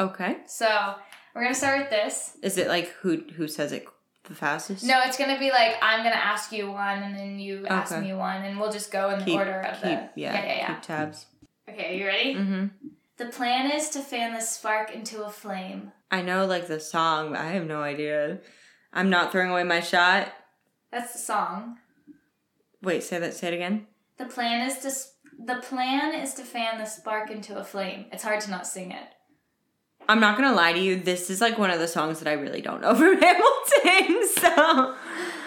Okay. So we're going to start with this. Is it like who who says it the fastest? No, it's gonna be like I'm gonna ask you one, and then you ask me one, and we'll just go in the order of keep, the. yeah, yeah, yeah, yeah. Keep tabs. Okay, you ready? Mm-hmm. The plan is to fan the spark into a flame. I know like the song, but I have no idea. I'm not throwing away my shot. That's the song. Wait, say that. Say it again. The plan is to the plan is to fan the spark into a flame. It's hard to not sing it. I'm not gonna lie to you. This is like one of the songs that I really don't know [laughs] from Hamilton. So uh,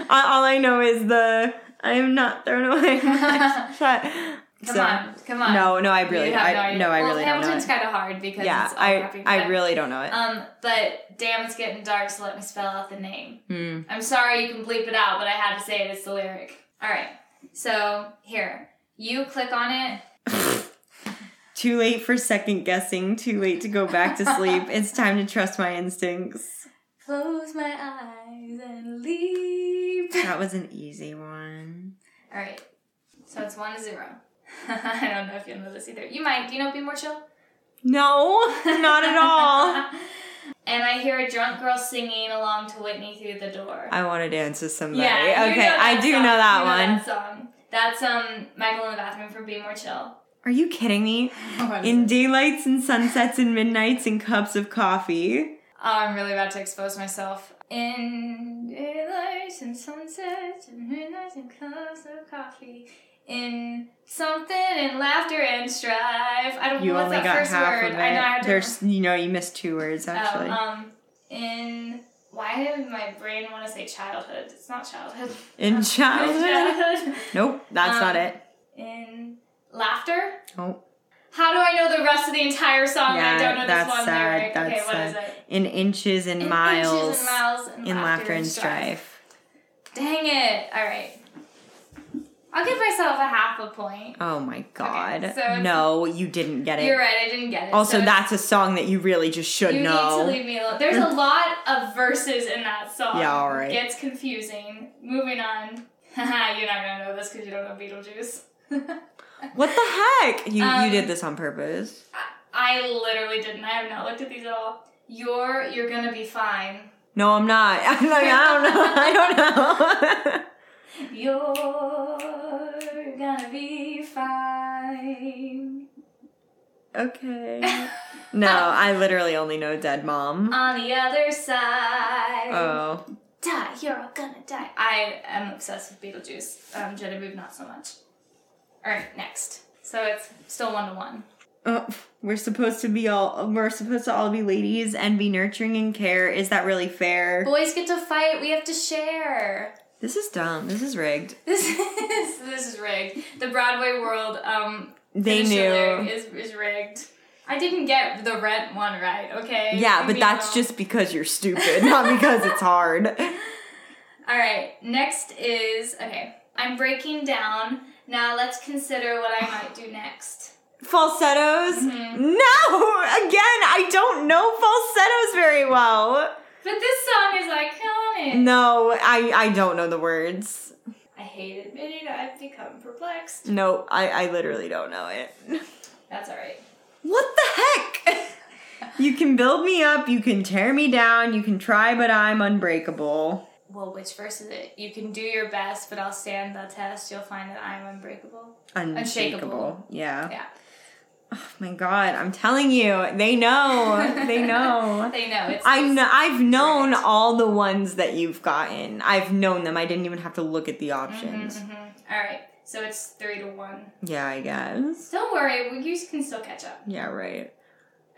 all I know is the I am not thrown away. [laughs] Come So- on, come on. No, no, I really, I, idea. no, I well, really don't know. Hamilton's kind of hard because Yeah, I, I really don't know it. Um, but damn, it's getting dark, so let me spell out the name. Hmm. I'm sorry, you can bleep it out, but I had to say it. It's the lyric. All right. So here, you click on it. [laughs] Too late for second guessing. Too late to go back to sleep. [laughs] it's time to trust my instincts. Close my eyes and leap. That was an easy one. All right. So it's one to zero. [laughs] I don't know if you know this either. You might. Do you know Be More Chill? No, not at all. [laughs] and I hear a drunk girl singing along to Whitney through the door. I want to dance with somebody. Yeah, okay, know I do song. know that You one. that song. That's um Michael in the bathroom from Be More Chill. Are you kidding me? [laughs] Is In daylights and sunsets and midnights and cups of coffee. Oh, I'm really about to expose myself. In daylights and sunsets and midnights and cups of coffee. In something and laughter and strife. I don't You know what's only that got first half word. of it. I know I have to There's, you know, you missed two words actually. Oh, um, in why did my brain want to say childhood? It's not childhood. [laughs] In childhood? childhood. [laughs] nope, that's not Um, it. In laughter. Oh, How do I know the rest of the entire song? and I don't know that's this one sad, lyric. okay, that's what is sad. it? in inches and In miles, Inches and miles and in laughter and strife. Dang it! All right. I'll give myself a half a point. Oh my god. so no, you didn't get it. You're right. I didn't get it. Also, so that's a song that you really just should you know. need to leave me alone. There's a lot of verses in that song. Yeah, all right. Gets confusing. Moving on. Haha, [laughs] you're not gonna know this because you don't know Beetlejuice. [laughs] what the heck? You Um, you did this on purpose. I literally didn't. I have not looked at these at all. You're you're gonna be fine. No, I'm not. I'm [laughs] like, I don't know. I don't know. You're gonna be fine. okay. [laughs] No, I literally only know Dead Mom. On the other side. Oh. Die, you're all gonna die. I am obsessed with Beetlejuice. Um, Genevieve, not so much. Alright, next. So it's still one to one. Oh, we're supposed to be all we're supposed to all be ladies and be nurturing and care. Is that really fair? Boys get to fight, we have to share. This is dumb. This is rigged. [laughs] This is this is rigged. The Broadway world, um They knew. is is rigged. I didn't get the rent one right, okay? Yeah, but that's alone. just because you're stupid, not because it's hard. [laughs] [laughs] Alright, next is okay. I'm breaking down. Now let's consider what I might do next. Falsettos? Mhm. No! Again, I don't know falsettos very well. But this song is iconic. No, I, I don't know the words. I hate admitting I've become perplexed. No, I, I literally don't know it. That's alright. What the heck? [laughs] You can build me up, you can tear me down, you can try, but I'm unbreakable. Well, which verse is it? You can do your best, but I'll stand the test. You'll find that I am unbreakable. Unshakable. Unshakable. Yeah. Yeah. Oh my god, I'm telling you, they know. they [laughs] know. They know. It's I know I've known all the ones that you've gotten. I've known them. I didn't even have to look at the options. Mm-hmm, Alright, so it's three to one. Yeah, I guess. Don't worry, we- you can still catch up. Yeah, right.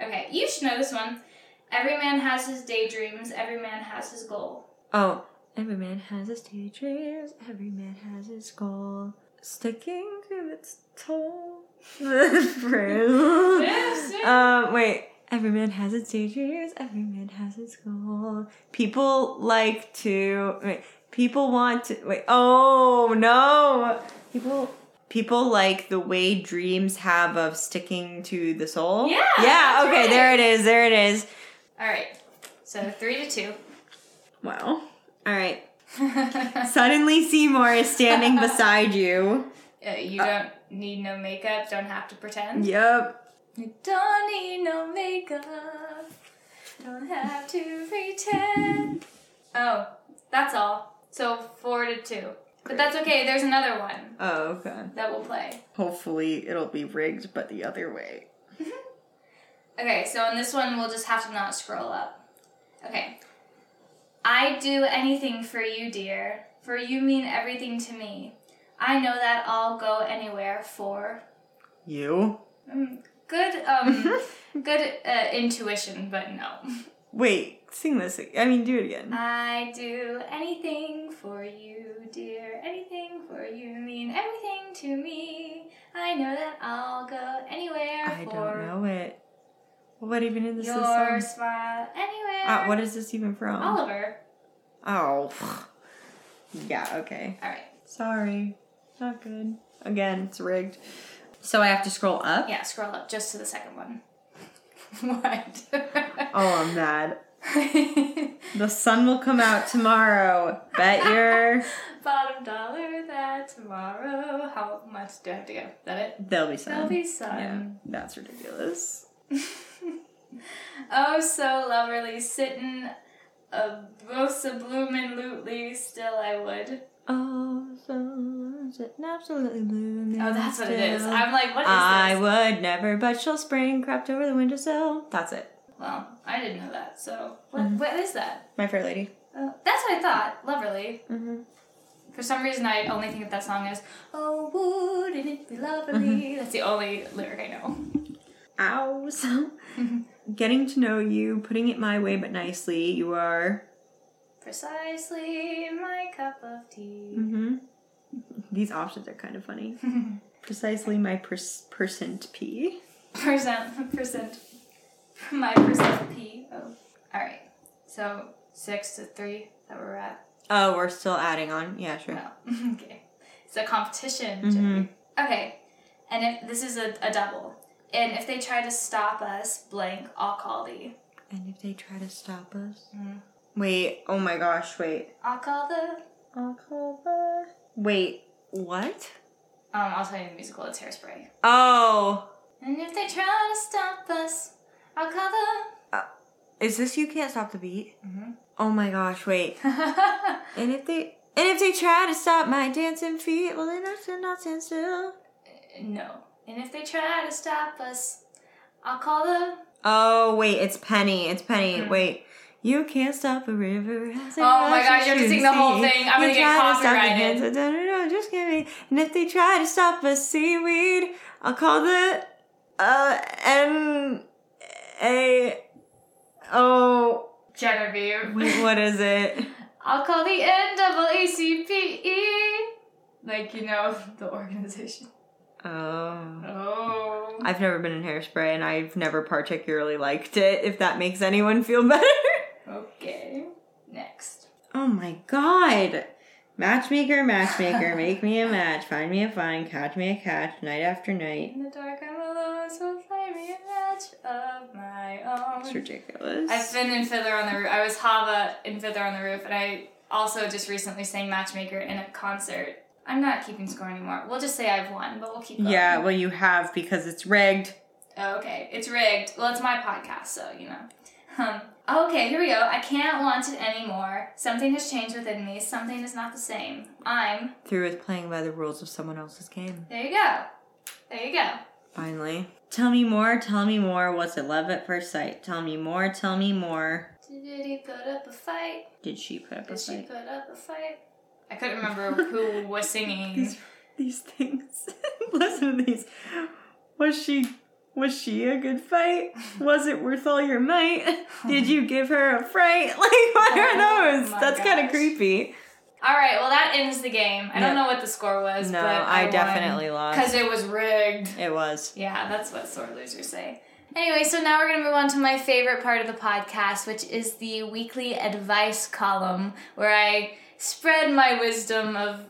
Okay, you should know this one. Every man has his daydreams, every man has his goal. Oh, every man has his daydreams, every man has his goal. Sticking to its toe. Phrase. [laughs] um, wait. Every man has its daydreams. Every man has its goal. People like to. Wait, people want to. Wait. Oh no. People. People like the way dreams have of sticking to the soul. Yeah, Yeah. Okay. right. There it is. There it is. All right. So three to two. Wow. All right. [laughs] Suddenly, Seymour is standing beside you. [laughs] Uh, you don't need no makeup. Don't have to pretend. Yep. You don't need no makeup. Don't have to pretend. Oh, that's all. So four to two. But that's okay. There's another one Oh, okay. that we'll play. Hopefully, it'll be rigged, but the other way. [laughs] Okay, so on this one, we'll just have to not scroll up. Okay. I'd do anything for you, dear, for you mean everything to me. I know that I'll go anywhere for. You? Mm, good, um, [laughs] good uh, intuition, but no. Wait, sing this. I mean, do it again. I do anything for you, dear. Anything for you mean everything to me. I know that I'll go anywhere I for don't know it. What even is this your song? smile. Anywhere. Uh, what is this even from? Oliver. Oh. yeah, okay. All right. Sorry. Not good. Again, it's rigged. So I have to scroll up? Yeah, scroll up just to the second one. [laughs] what? [laughs] Oh, I'm mad. [laughs] The sun will come out tomorrow. Bet your. Bottom dollar that tomorrow. How much do I have to go? Is that it? There'll be sun. There'll be sun. Yeah, that's ridiculous. Oh, so loverly, sitting uh, oh, a both a bloomin' lootly, still I would. Oh, absolutely blue. Oh, that's what it is. I'm like, what is I this? would never, but she'll spring crept over the windowsill. That's it. Well, I didn't know that. So, what, Mm-hmm. what is that? My Fair Lady. Oh, that's what I thought. Loverly. Mm-hmm. For some reason, I only think of that song as "Oh, wouldn't it be lovely?" That's the only lyric I know. Ow. So, [laughs] getting to know you, putting it my way but nicely, you are. Precisely my cup of tea. Mm-hmm. These options are kind of funny. [laughs] Precisely my per- percent P. percent percent my percent p oh all right so six to three that we're at Oh, we're still adding on. Yeah, sure. no [laughs] okay it's a competition Mhm. Okay and if this is a, a double and if they try to stop us blank i'll call the And if they try to stop us? Mhm. Wait, oh my gosh, wait. i'll call the I'll call the. Wait, what? um i'll tell you the musical it's hairspray Oh, and if they try to stop us i'll call the is this You Can't Stop the Beat? Mhm. Oh my gosh, wait. [laughs] And if they. And if they try to stop my dancing feet, well, then I should not stand still. no and if they try to stop us i'll call the Oh, wait, it's Penny. It's Penny. Mhm. Wait. You can't stop a river. as it Oh my gosh, you have to sing the whole thing. I'm gonna get try to stop the copyrighted. No, no, no, just give me. And if they try to stop a seaweed, I'll call the uh N A O. Genevieve. Wait, what is it? [laughs] I'll call the NAACPE. Like, you know, [laughs] the organization. Oh. Oh. I've never been in hairspray and I've never particularly liked it, if that makes anyone feel [laughs] better. Oh my god. Matchmaker, matchmaker, make me a match, find me a find, catch me a catch, night after night. In the dark, I'm alone, so find me a match of my own. It's ridiculous. I've been in Fiddler on the Roof. I was Chava in Fiddler on the Roof, and I also just recently sang Matchmaker in a concert. I'm not keeping score anymore. We'll just say I've won, but we'll keep going. yeah, well, you have because it's rigged. Oh, okay, it's rigged. Well, it's my podcast, so you know. Um, okay, here we go. I can't want it anymore. Something has changed within me. Something is not the same. I'm. Through with playing by the rules of someone else's game. There you go. There you go. Finally. Tell me more, tell me more. Was it love at first sight? Tell me more, tell me more. Did he put up a fight? Did she put up a fight? Did she put up a fight? I couldn't remember who was [laughs] singing. These, these things. [laughs] Listen to these. Was she was she a good fight? [laughs] Was it worth all your might? [laughs] Did you give her a fright? [laughs] Like what are Oh those? my That's kind of creepy. All right, well that ends the game. I don't know what the score was, No, but I I, definitely lost. because it was rigged. It was. Yeah, that's what sore losers say. Anyway, so now we're going to move on to my favorite part of the podcast, which is the weekly advice column, where I spread my wisdom of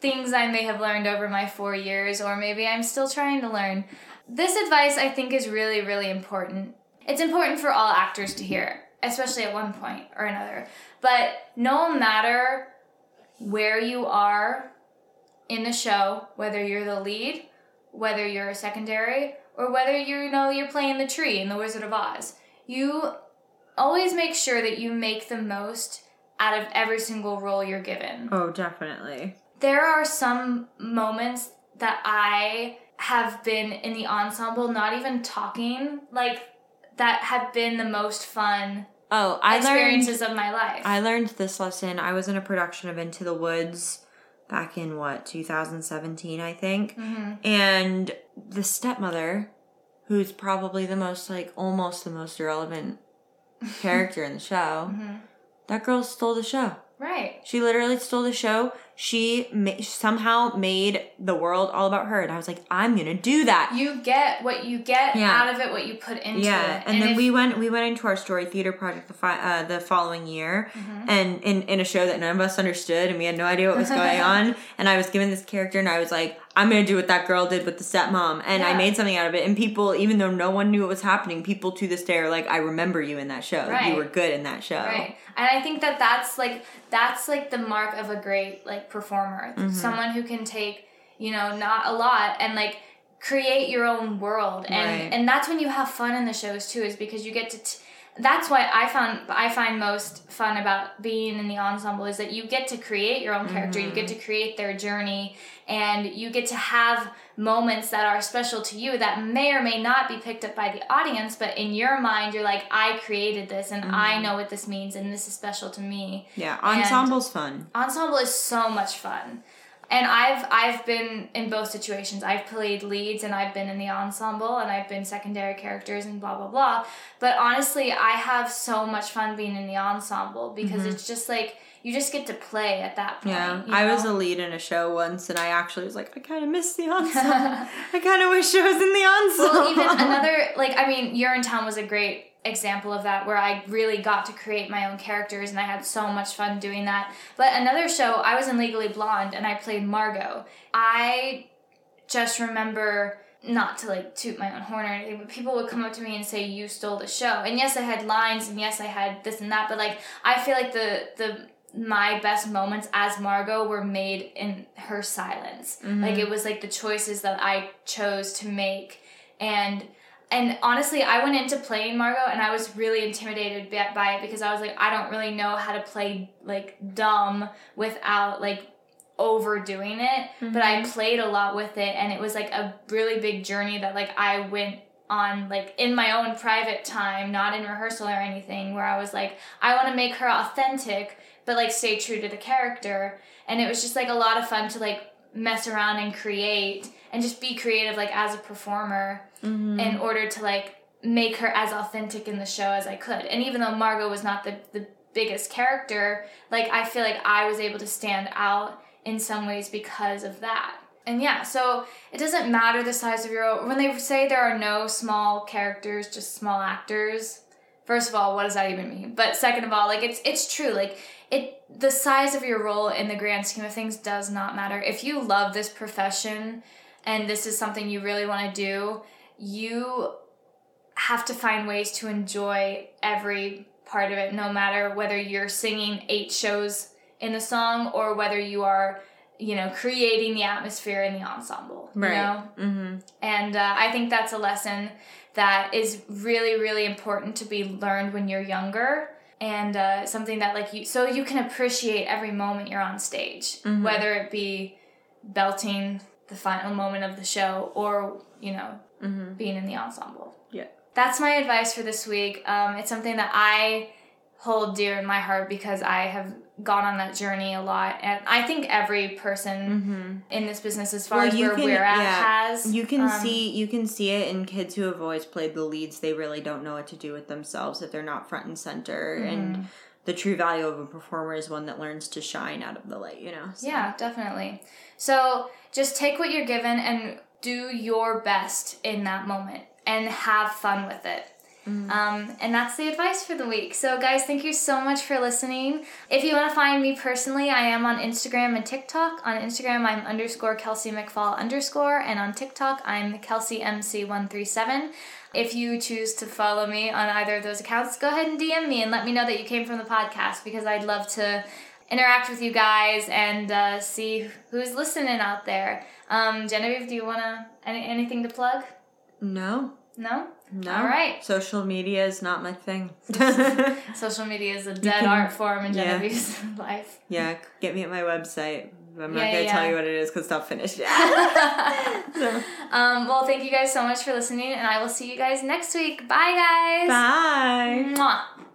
things I may have learned over my four years, or maybe I'm still trying to learn. This advice I think is really, really important. It's important for all actors to hear, especially at one point or another. But no matter where you are in the show, whether you're the lead, whether you're a secondary, or whether you know you're playing the tree in The Wizard of Oz, you always make sure that you make the most out of every single role you're given. Oh, definitely. There are some moments that I have been in the ensemble, not even talking, like that have been the most fun Oh, I learned experiences of my life. I learned this lesson. I was in a production of Into the Woods back in what 2017, I think, Mm-hmm. and the stepmother, who's probably the most like almost the most irrelevant [laughs] character in the show, Mm-hmm. that girl stole the show. right. She literally stole the show. She ma- somehow made the world all about her, and I was like, I'm gonna do that. You get what you get Yeah. out of it, what you put into yeah, it. and, then if- we went we went into our story theater project the fi- uh, the following year, Mm-hmm. and in in a show that none of us understood, and we had no idea what was [laughs] going on. And I was given this character, and I was like, I'm gonna do what that girl did with the stepmom, and I made something out of it. And people, even though no one knew what was happening, people to this day are like, I remember you in that show. Right. You were good in that show. Right. And I think that that's like that's like the mark of a great like performer. Mm-hmm. Someone who can take, you know, not a lot and like create your own world. And Right. and that's when you have fun in the shows too is because you get to t- that's what I found I find most fun about being in the ensemble is that you get to create your own character, you get mm-hmm. to create their journey, and you get to have moments that are special to you that may or may not be picked up by the audience, but in your mind you're like, I created this and I mm-hmm. know what this means and this is special to me. Yeah, ensemble's fun. Ensemble is so much fun. And I've I've been in both situations. I've played leads and I've been in the ensemble and I've been secondary characters and blah blah blah. But honestly, I have so much fun being in the ensemble because mm-hmm. it's just like you just get to play at that point. Yeah, you I was a lead in a show once, and I actually was like, I kind of miss the [laughs] ensemble. I kind of wish I was in the ensemble. well, even another like I mean, Urinetown was a great example of that where I really got to create my own characters and I had so much fun doing that. But another show, I was in Legally Blonde and I played Margot. I just remember not to like toot my own horn or anything, but people would come up to me and say you stole the show. And yes, I had lines and yes, I had this and that, but like I feel like the the my best moments as Margot were made in her silence. Mm-hmm. Like it was like the choices that I chose to make and and honestly, I went into playing Margot and I was really intimidated by by it because I was like, I don't really know how to play like dumb without like overdoing it. But I mm-hmm. played a lot with it and it was like a really big journey that like I went on like in my own private time, not in rehearsal or anything, where I was like, I want to make her authentic, but like stay true to the character. And it was just like a lot of fun to like mess around and create and just be creative like as a performer mm-hmm. in order to like make her as authentic in the show as I could. And even though Margot was not the, the biggest character, like I feel like I was able to stand out in some ways because of that. And yeah, so it doesn't matter the size of your role. When they say there are no small characters, just small actors, first of all, what does that even mean? But second of all, like it's it's true. Like it the size of your role in the grand scheme of things does not matter. If you love this profession and this is something you really want to do, you have to find ways to enjoy every part of it, no matter whether you're singing eight shows in the song or whether you are, you know, creating the atmosphere in the ensemble. You Right. know? mm-hmm. And uh, I think that's a lesson that is really, really important to be learned when you're younger. And uh, something that, like, you, so you can appreciate every moment you're on stage, Mm-hmm. whether it be belting the final moment of the show or, you know, Mm-hmm. being in the ensemble. Yeah. That's my advice for this week. Um, it's something that I hold dear in my heart because I have gone on that journey a lot. And I think every person in this business, as far Well, as you where can- we're at, yeah. has. You can um, see you can see it in kids who have always played the leads. They really don't know what to do with themselves if they're not front and center. Mm-hmm. And the true value of a performer is one that learns to shine out of the light. You know. So- Yeah, definitely. So just take what you're given and do your best in that moment. and have fun with it. Um, and that's the advice for the week. So, guys, thank you so much for listening. If you want to find me personally, I am on Instagram and TikTok. On Instagram, I'm underscore Kelsey McFall underscore, and on TikTok, I'm Kelsey MC137. If you choose to follow me on either of those accounts, go ahead and DM me and let me know that you came from the podcast because I'd love to interact with you guys and uh, see who's listening out there. Um, Genevieve, do you want to any, anything to plug? No. No. No. All right. Social media is not my thing. [laughs] Social media is a dead can- art form in yeah. Genevieve's [laughs] life. yeah, get me at my website. I'm not Yeah, gonna yeah, tell you what it is because it's not finished yet. [laughs] Um, well, thank you guys so much for listening, and I will see you guys next week. Bye, guys. Bye. Mwah.